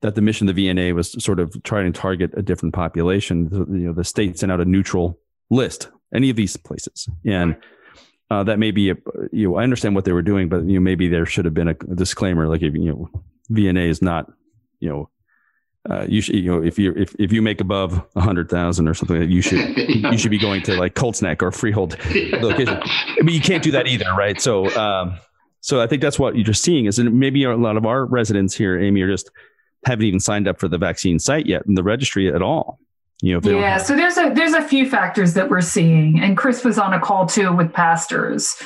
that the mission of the vna was sort of trying to target a different population. You know the state sent out a neutral list any of these places. And uh, that may be a, you know i understand what they were doing but you know maybe there should have been a, a disclaimer like if you know vna is not you know uh, you should, you know, if you if, if you make above a hundred thousand or something, you should [laughs] yeah. you should be going to like Colts Neck or Freehold yeah. location. I mean, you can't do that either, right? So, um, so I think that's what you're just seeing is, and maybe a lot of our residents here, Amy, are just haven't even signed up for the vaccine site yet in the registry at all. You know, yeah. So there's a there's a few factors that we're seeing, and Chris was on a call too with pastors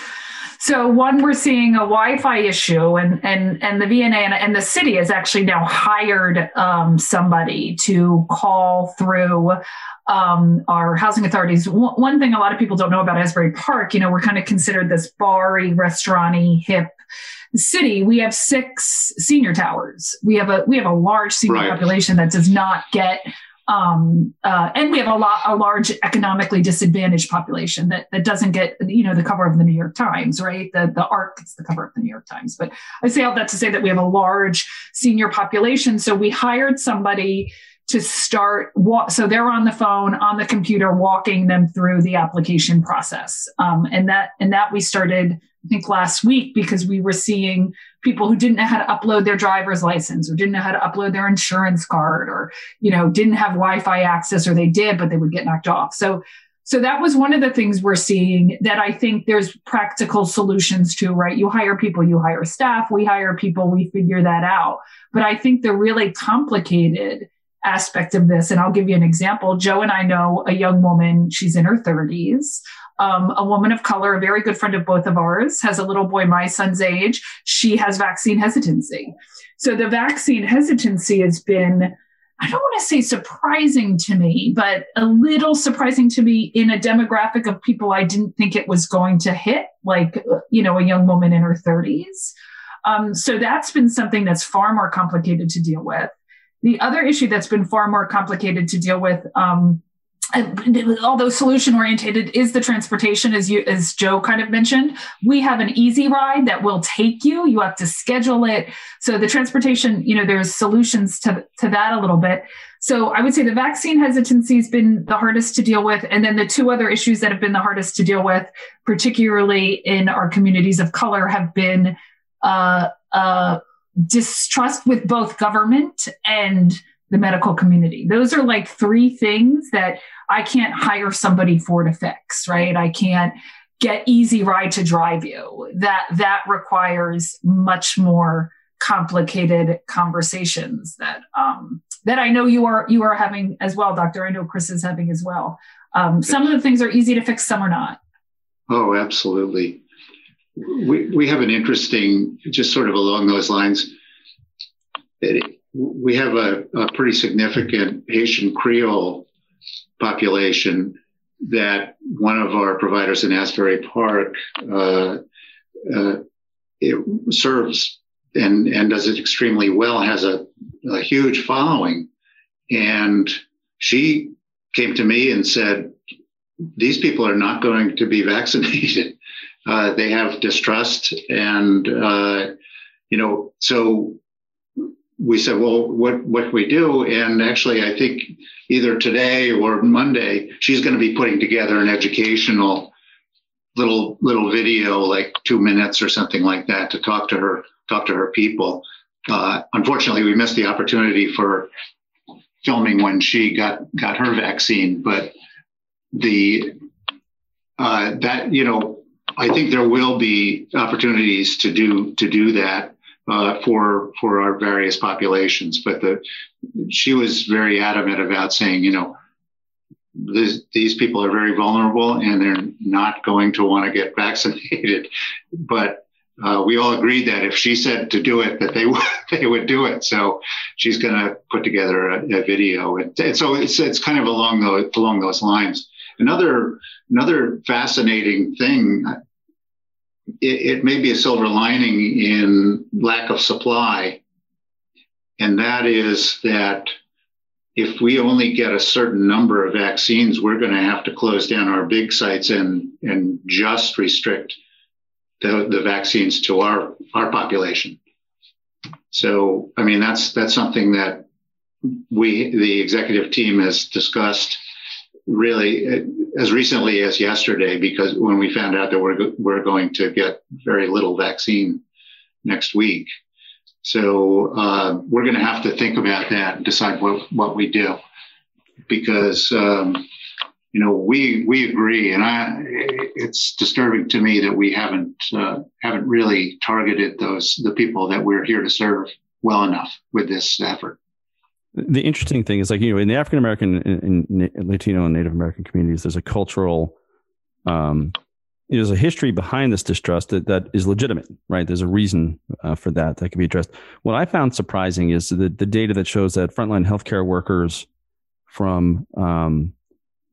so one, we're seeing a Wi-Fi issue, and and and the VNA and, and the city has actually now hired um, somebody to call through um, our housing authorities. W- one thing a lot of people don't know about Asbury Park, you know, we're kind of considered this bar-y, restauranty, hip city. We have six senior towers. We have a we have a large senior right. population that does not get um, uh, and we have a lot a large economically disadvantaged population that, that doesn't get you know the cover of the New York Times, right? The the ARC gets the cover of the New York Times. But I say all that to say that we have a large senior population. So we hired somebody to start so they're on the phone on the computer walking them through the application process um, and that and that we started i think last week because we were seeing people who didn't know how to upload their driver's license or didn't know how to upload their insurance card or you know didn't have wi-fi access or they did but they would get knocked off so So that was one of the things we're seeing that I think there's practical solutions to, right? You hire people, you hire staff, we hire people, we figure that out. But I think the really complicated aspect of this, and I'll give you an example. Joe and I know a young woman, she's in her 30s, um, a woman of color, a very good friend of both of ours, has a little boy my son's age. She has vaccine hesitancy. So the vaccine hesitancy has been I don't want to say surprising to me, but a little surprising to me in a demographic of people I didn't think it was going to hit, like, you know, a young woman in her 30s. Um, so that's been something that's far more complicated to deal with. The other issue that's been far more complicated to deal with um, although solution oriented is the transportation as you as joe kind of mentioned we have an easy ride that will take you. You have to schedule it. So the transportation you know there's solutions to, to that a little bit. So i would say the vaccine hesitancy has been the hardest to deal with. And then the two other issues that have been the hardest to deal with particularly in our communities of color have been uh, uh, distrust with both government and the medical community. Those are like three things that I can't hire somebody for to fix, right? I can't get easy ride to drive you. That that requires much more complicated conversations that um, that I know you are you are having as well, Doctor. I know Chris is having as well. Um, some of the things are easy to fix, some are not. Oh, absolutely. We we have an interesting, just sort of along those lines. We have a, a pretty significant Haitian Creole population that one of our providers in Asbury Park uh, uh, serves and, and does it extremely well, has a, a huge following. And she came to me and said, These people are not going to be [laughs] vaccinated. Uh, they have distrust. And, uh, you know, so we said, well, what what we do? And actually, I think either today or Monday, she's going to be putting together an educational little little video, like two minutes or something like that, to talk to her talk to her people. Uh, unfortunately, we missed the opportunity for filming when she got got her vaccine, but the uh, that you know, I think there will be opportunities to do to do that uh, for for our various populations. But the she was very adamant about saying, you know, this, these people are very vulnerable and they're not going to want to get [laughs] vaccinated. But uh, we all agreed that if she said to do it, that they [laughs] would they would do it. So she's going to put together a, a video, and, and, so it's it's kind of along those along those lines. Another another fascinating thing it, it may be a silver lining in lack of supply, and that is that if we only get a certain number of vaccines, we're going to have to close down our big sites and and just restrict the, the vaccines to our our population. So, I mean, that's that's something that we the executive team has discussed really as recently as yesterday because when we found out that we're, we're going to get very little vaccine next week. So uh, we're going to have to think about that and decide what, what we do because, um, you know, we, we agree. And I, it's disturbing to me that we haven't, uh, haven't really targeted those, the people that we're here to serve well enough with this effort the interesting thing is like you know in the African American and, Latino and Native American communities, there's a cultural, um, there's a history behind this distrust that, that is legitimate, right? There's a reason uh, for that that can be addressed. What I found surprising is the the data that shows that frontline healthcare workers from um,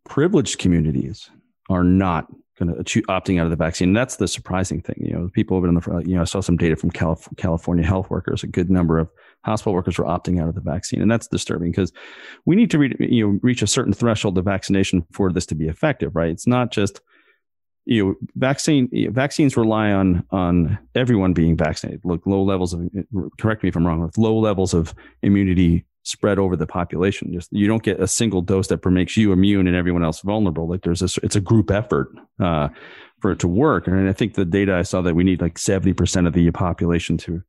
privileged communities are not going to opting out of the vaccine. And that's the surprising thing. You know, people been in the you know I saw some data from Calif- California health workers, a good number of hospital workers were opting out of the vaccine, and that's disturbing because we need to re- you know reach a certain threshold of vaccination for this to be effective, right? It's not just you know vaccine vaccines rely on on everyone being vaccinated. Look, low levels of correct me if I'm wrong. With low levels of immunity spread over the population. Just you don't get a single dose that makes you immune and everyone else vulnerable. Like there's a it's a group effort uh, for it to work. And I think the data I saw that we need like seventy percent of the population to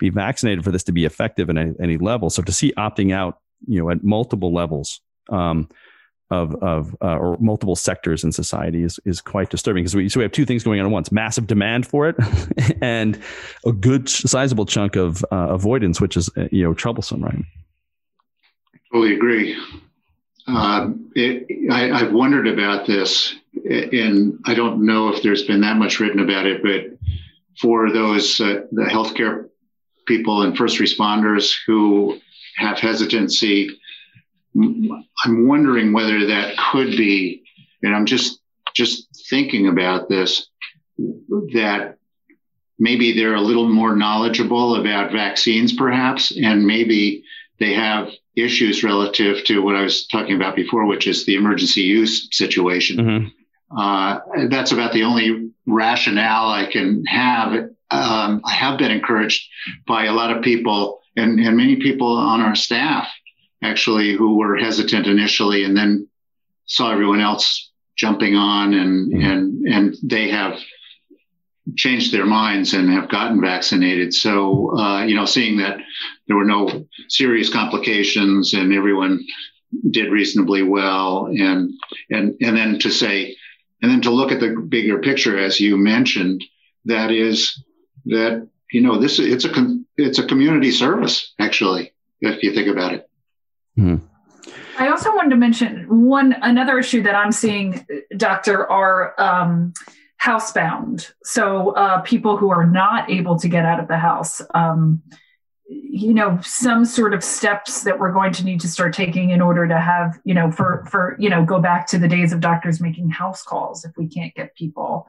be vaccinated for this to be effective at any, any level. So to see opting out, you know, at multiple levels, um, of of uh, or multiple sectors in society is is quite disturbing because we so we have two things going on at once: massive demand for it, [laughs] and a good sizable chunk of uh, avoidance, which is uh, you know troublesome, right? I totally agree. Uh, it, I, I've wondered about this, and I don't know if there's been that much written about it, but for those uh, the healthcare people and first responders who have hesitancy I'm wondering whether that could be, and I'm just just thinking about this, that maybe they're a little more knowledgeable about vaccines, perhaps, and maybe they have issues relative to what I was talking about before, which is the emergency use situation. Mm-hmm. Uh, that's about the only rationale I can have. Um, I have been encouraged by a lot of people and, and many people on our staff actually who were hesitant initially and then saw everyone else jumping on and mm-hmm. and and they have changed their minds and have gotten vaccinated. So uh, you know, seeing that there were no serious complications and everyone did reasonably well, and and and then to say, and then to look at the bigger picture, as you mentioned, that is that you know this it's a it's a community service actually if you think about it. Mm-hmm. I also wanted to mention one another issue that I'm seeing, Doctor, are um, housebound. So uh, people who are not able to get out of the house. Um, you know some sort of steps that we're going to need to start taking in order to have you know for for you know go back to the days of doctors making house calls if we can't get people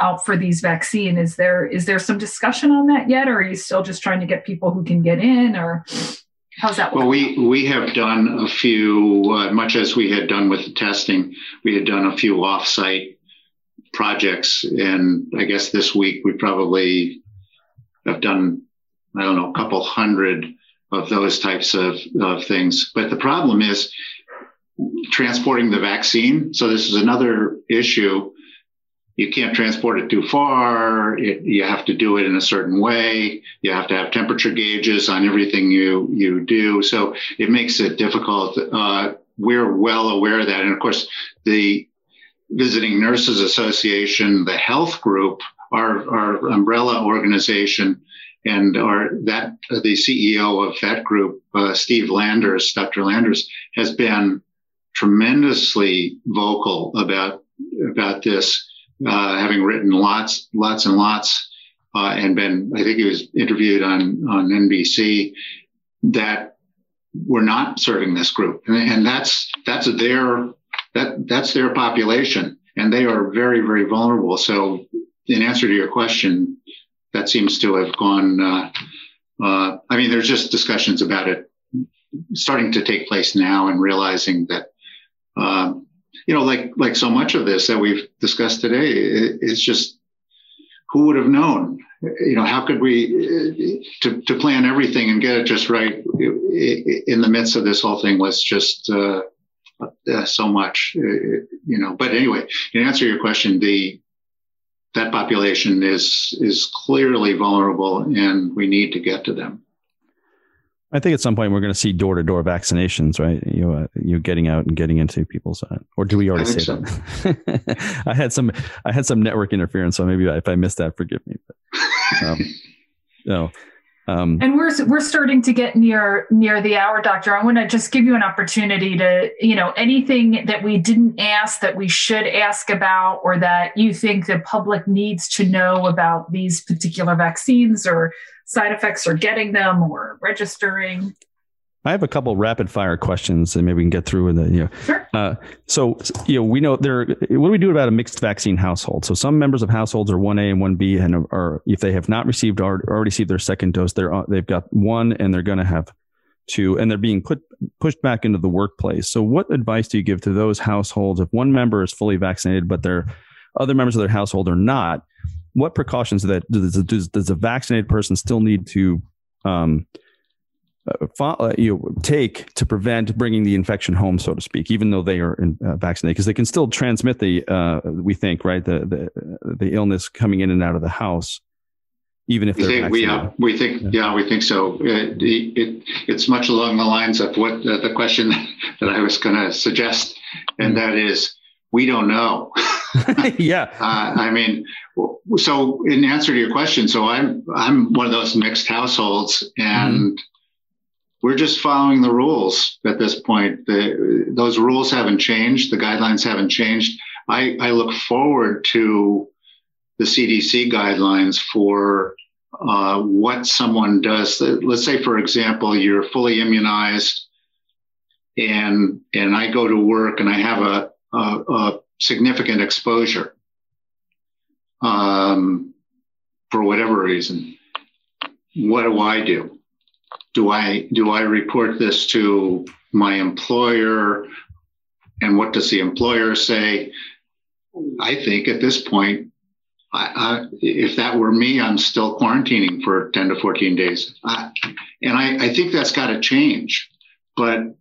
out for these vaccine is there is there some discussion on that yet or are you still just trying to get people who can get in or How's that? Well, we we have done a few, uh, much as we had done with the testing. We had done a few offsite projects, and I guess this week we probably have done, I don't know, a couple hundred of those types of, of things. But the problem is transporting the vaccine. So this is another issue you can't transport it too far. It, you have to do it in a certain way. You have to have temperature gauges on everything you you do. So it makes it difficult. Uh, we're well aware of that, and of course, the Visiting Nurses Association, the health group, our our umbrella organization, and our that the CEO of that group, uh, Steve Landers, Dr. Landers, has been tremendously vocal about about this uh, having written lots, lots and lots, uh, and been, I think he was interviewed on, on NBC, that we're not serving this group. And, that's, that's their, that, that's their population. And they are very, very vulnerable. So in answer to your question, that seems to have gone, uh, uh, I mean, there's just discussions about it starting to take place now and realizing that, um, you know, like like so much of this that we've discussed today, it, it's just who would have known? You know, how could we to to plan everything and get it just right in the midst of this whole thing was just uh, uh, so much, uh, you know. But anyway, to answer your question, the that population is is clearly vulnerable, and we need to get to them. I think at some point we're going to see door to door vaccinations, right? You uh, you getting out and getting into people's, uh, or do we already say so. that? [laughs] I had some I had some network interference, so maybe if I missed that, forgive me. But, um, [laughs] no. Um, and we're we're starting to get near near the hour, Doctor. I want to just give you an opportunity to, you know, anything that we didn't ask that we should ask about, or that you think the public needs to know about these particular vaccines or side effects or getting them or registering? I have a couple rapid fire questions and maybe we can get through with it. You know. Sure. Uh, so, you know, we know there, what do we do about a mixed vaccine household? So some members of households are 1A and 1B and are, if they have not received or already received their second dose, they're, they've got one and they're going to have two and they're being put, pushed back into the workplace. So what advice do you give to those households if one member is fully vaccinated, but their other members of their household are not? What precautions that does, does, does a vaccinated person still need to um, uh, uh, you know, take to prevent bringing the infection home, so to speak, even though they are in, uh, vaccinated, because they can still transmit the uh, we think right the, the the illness coming in and out of the house. even if they're think, we, vaccinated? yeah, we think, yeah, we think so. It, it, it's much along the lines of what uh, the question [laughs] that I was going to suggest, and that is, we don't know. [laughs] [laughs] yeah. Uh, I mean, so in answer to your question, so I'm I'm one of those mixed households, and we're just following the rules at this point. The, those rules haven't changed. The guidelines haven't changed. I, I look forward to the CDC guidelines for uh, what someone does. Let's say, for example, you're fully immunized, and and I go to work and I have a, a, a significant exposure um, for whatever reason. What do I do? Do I do I report this to my employer? And what does the employer say? I think at this point, I, I, if that were me, I'm still quarantining for 10 to 14 days. I, and I, I think that's got to change. But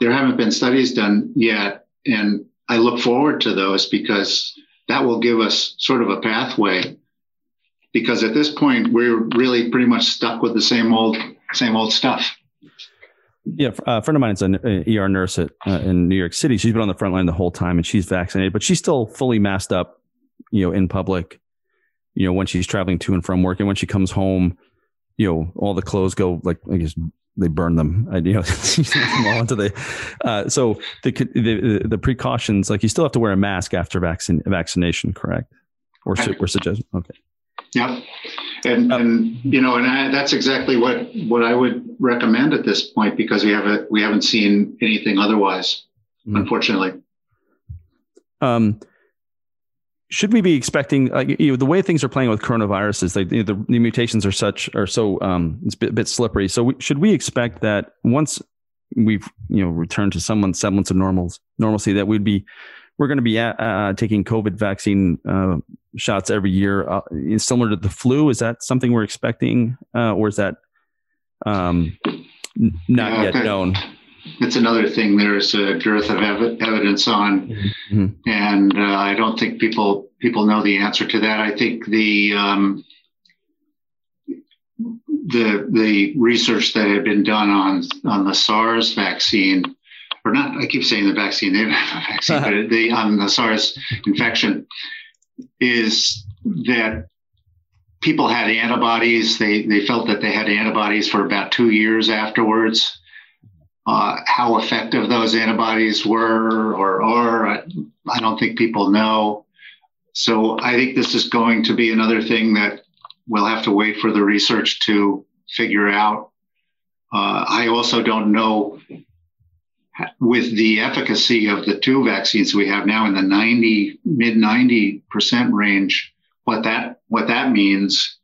there haven't been studies done yet. And I look forward to those because that will give us sort of a pathway. Because at this point, we're really pretty much stuck with the same old, same old stuff. Yeah, a friend of mine is an ER nurse at, uh, in New York City. She's been on the front line the whole time, and she's vaccinated, but she's still fully masked up, you know, in public. You know, when she's traveling to and from work, and when she comes home, you know, all the clothes go like I guess they burn them. I, you know, [laughs] into the. Uh, so the, the the precautions, like you still have to wear a mask after vaccine vaccination, correct? Or su- or suggest okay. Yep. And, Uh, and you know, and I, that's exactly what what I would recommend at this point because we haven't we haven't seen anything otherwise, Mhm. unfortunately. Um, should we be expecting like you know the way things are playing with coronaviruses like you know, the, the mutations are such are so um it's a bit, bit slippery. So we, should we expect that once we've you know returned to someone's semblance of normals normalcy that we'd be we're going to be at, uh, taking covid vaccine uh, shots every year uh, similar to the flu? Is that something we're expecting uh, or is that um not yet known It's another thing. There's a dearth of ev- evidence on, Mhm. and uh, I don't think people people know the answer to that. I think the um, the the research that had been done on on the SARS vaccine, or not, I keep saying the vaccine, they have a vaccine, but [laughs] the on the SARS infection, is that people had antibodies. They they felt that they had antibodies for about two years afterwards. Uh, how effective those antibodies were or are, I, I don't think people know. So I think this is going to be another thing that we'll have to wait for the research to figure out. Uh, I also don't know with the efficacy of the two vaccines we have now in the 90 mid 90 percent range what that what that means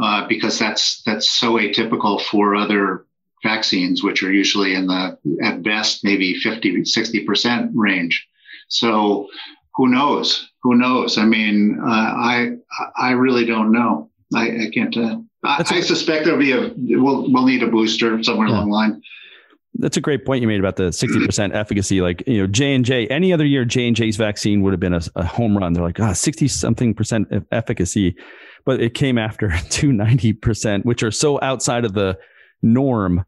uh, because that's that's so atypical for other vaccines which are usually in the at best maybe 50 60 percent range. So who knows? Who knows? I mean uh, i i really don't know. I, I can't uh, I, I suspect there'll be a we'll we'll need a booster somewhere Yeah. along the line. That's a great point you made about the 60% efficacy. Like you know j&j any other year j&j's vaccine would have been a, a home run. They're like ah 60 something percent efficacy. But it came after [laughs] 290% which are so outside of the norm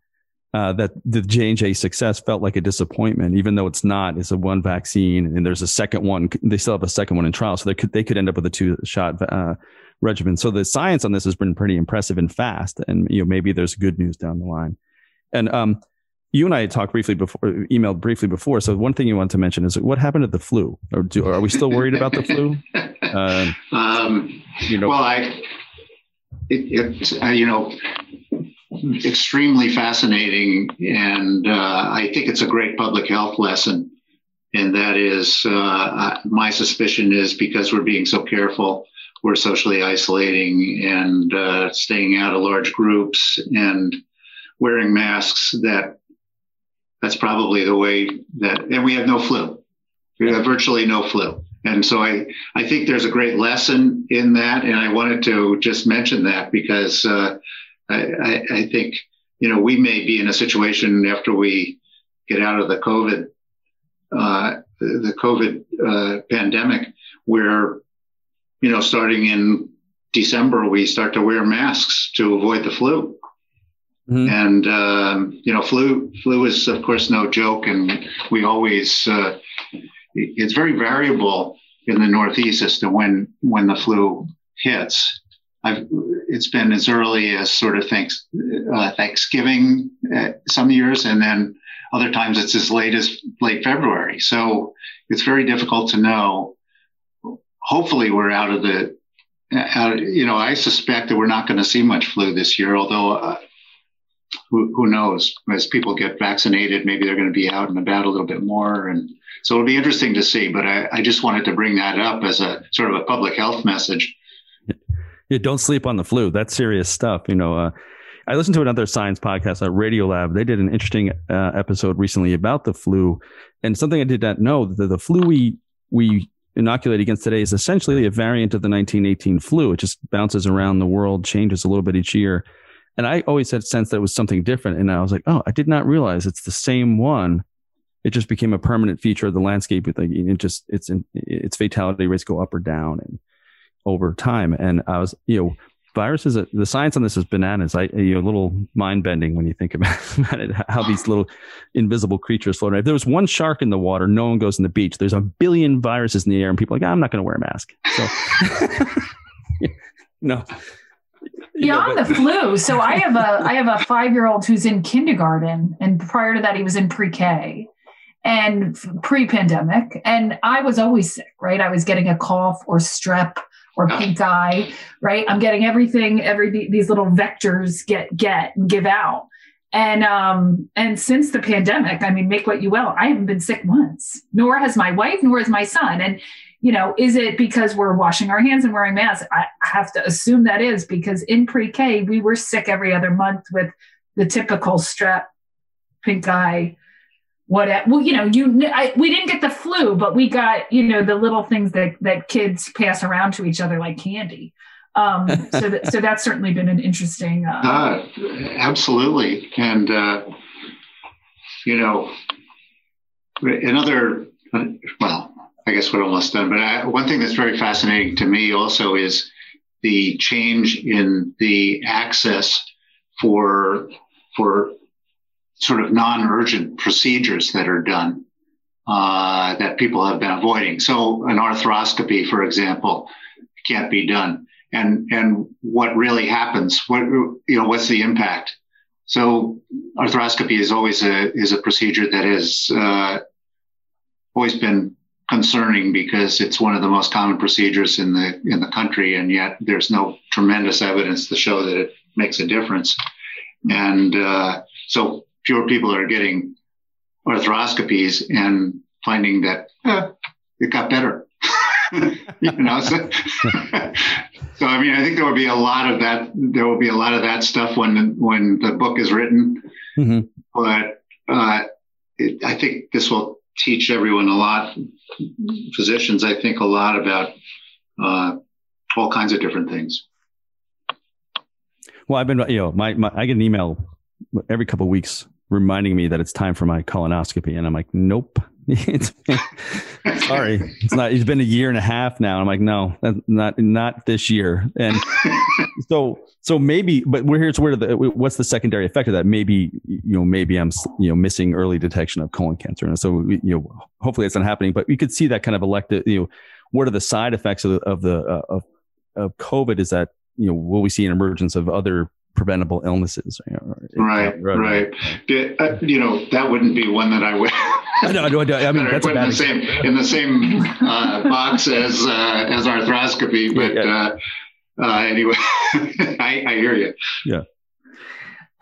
uh, that the j&j success felt like a disappointment even though it's not it's a one vaccine and there's a second one they still have a second one in trial so they could they could end up with a two shot uh, regimen so the science on this has been pretty impressive and fast and you know maybe there's good news down the line and um you and I had talked briefly before, emailed briefly before. So one thing you wanted to mention is what happened to the flu? Or do, are we still worried about the flu? Uh, [laughs] um, you know, well, I, it, it's, uh, you know, extremely fascinating. And uh, I think it's a great public health lesson. And that is, uh, my suspicion is because we're being so careful, we're socially isolating and uh, staying out of large groups and wearing masks that that's probably the way that, and we have no flu. We have virtually no flu. And so I, I think there's a great lesson in that. And I wanted to just mention that because uh, I, I, I think, you know, we may be in a situation after we get out of the COVID, uh, the COVID uh, pandemic where, you know, starting in December, we start to wear masks to avoid the flu. Mm-hmm. And um, you know, flu flu is of course no joke, and we always uh, it's very variable in the Northeast as to when when the flu hits. I've, it's been as early as sort of thanks, uh, Thanksgiving uh, some years, and then other times it's as late as late February. So it's very difficult to know. Hopefully, we're out of the. Out, you know, I suspect that we're not going to see much flu this year, although uh, who, who knows? As people get vaccinated, maybe they're going to be out and about a little bit more. And so it'll be interesting to see. But I, I just wanted to bring that up as a sort of a public health message. Don't sleep on the flu. That's serious stuff. You know, uh, I listened to another science podcast at Radiolab. They did an interesting uh, episode recently about the flu, and something I did not know that the flu we we inoculate against today is essentially a variant of the 1918 flu. It just bounces around the world, changes a little bit each year. And I always had a sense that it was something different. And I was like, oh, I did not realize it's the same one. It just became a permanent feature of the landscape. It just its its fatality rates go up or down and over time. And I was, you know, viruses. Uh, the science on this is bananas. I, you know, a little mind bending when you think [laughs] about, it, how these little invisible creatures float around. If there was one shark in the water, no one goes in the beach. There's a billion viruses in the air, and people are like, I'm not going to wear a mask. So, [laughs] no, beyond the flu so i have a i have a five year old who's in kindergarten and prior to that he was in pre-k and pre-pandemic and i was always sick right i was getting a cough or strep or pink eye right? I'm getting everything every these little vectors get get and give out. And um and since the pandemic i mean make what you will i haven't been sick once nor has my wife nor has my son. And you know, is it because we're washing our hands and wearing masks? I have to assume that is because in pre-K we were sick every other month with the typical strep, pink eye, what? Well, you know, you I, we didn't get the flu, but we got you know the little things that that kids pass around to each other like candy. Um, [laughs] so that, so that's certainly been an interesting. Uh, uh, absolutely, and uh, you know, another well I guess we're almost done. But I, one thing that's very fascinating to me also is the change in the access for for sort of non-urgent procedures that are done uh, that people have been avoiding. So an arthroscopy, for example, can't be done. And and what really happens? What you know? What's the impact? So arthroscopy is always a is a procedure that has uh, always been concerning because it's one of the most common procedures in the in the country, and yet there's no tremendous evidence to show that it makes a difference. And uh, so fewer people are getting arthroscopies and finding that eh, it got better. [laughs] you know, so, [laughs] so, I mean, I think there will be a lot of that. There will be a lot of that stuff when the, when the book is written. Mm-hmm. But uh, it, I think this will teach everyone a lot, physicians, I think, a lot about uh, all kinds of different things. Well, I've been, you know, my, my I get an email every couple of weeks reminding me that it's time for my colonoscopy, and I'm like, nope. [laughs] it's sorry, it's not. It's been a year and a half now. I'm like, no, not not this year. And [laughs] so so maybe, but we're here. So where the what's the secondary effect of that? Maybe you know, maybe I'm you know missing early detection of colon cancer, and so you know, hopefully it's not happening. But we could see that kind of elective. You know, what are the side effects of the of the uh, of of COVID? Is that you know, will we see an emergence of other preventable illnesses. right, right. Uh, you know, that wouldn't be one that I would. [laughs] no, no, no, I mean, [laughs] that's in the same in the same uh, box as uh, as arthroscopy, but yeah, yeah. Uh, uh, anyway, [laughs] I, I hear you. Yeah.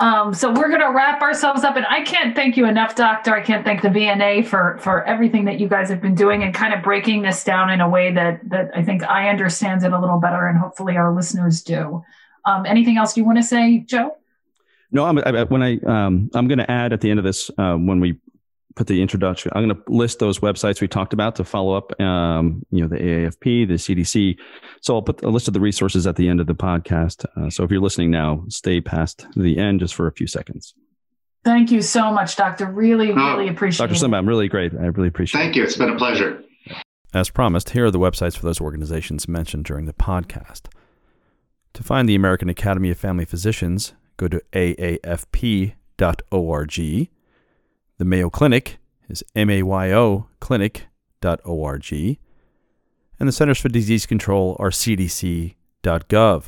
Um, so we're going to wrap ourselves up, and I can't thank you enough, Doctor. I can't thank the VNA for for everything that you guys have been doing and kind of breaking this down in a way that that I think I understand it a little better, and hopefully our listeners do. Um, anything else you want to say, Joe? No, I'm, I, when I um, I'm going to add at the end of this uh, when we put the introduction. I'm going to list those websites we talked about to follow up. Um, you know, the AAFP, the CDC. So I'll put a list of the resources at the end of the podcast. Uh, so if you're listening now, stay past the end just for a few seconds. Thank you so much, Doctor. Really, oh, really appreciate Dr. Schlimbaum. I'm really great. I really appreciate Thank it. Thank you. It's been a pleasure. As promised, here are the websites for those organizations mentioned during the podcast. To find the American Academy of Family Physicians, go to aafp.org. The Mayo Clinic is mayoclinic.org. And the Centers for Disease Control are cdc.gov.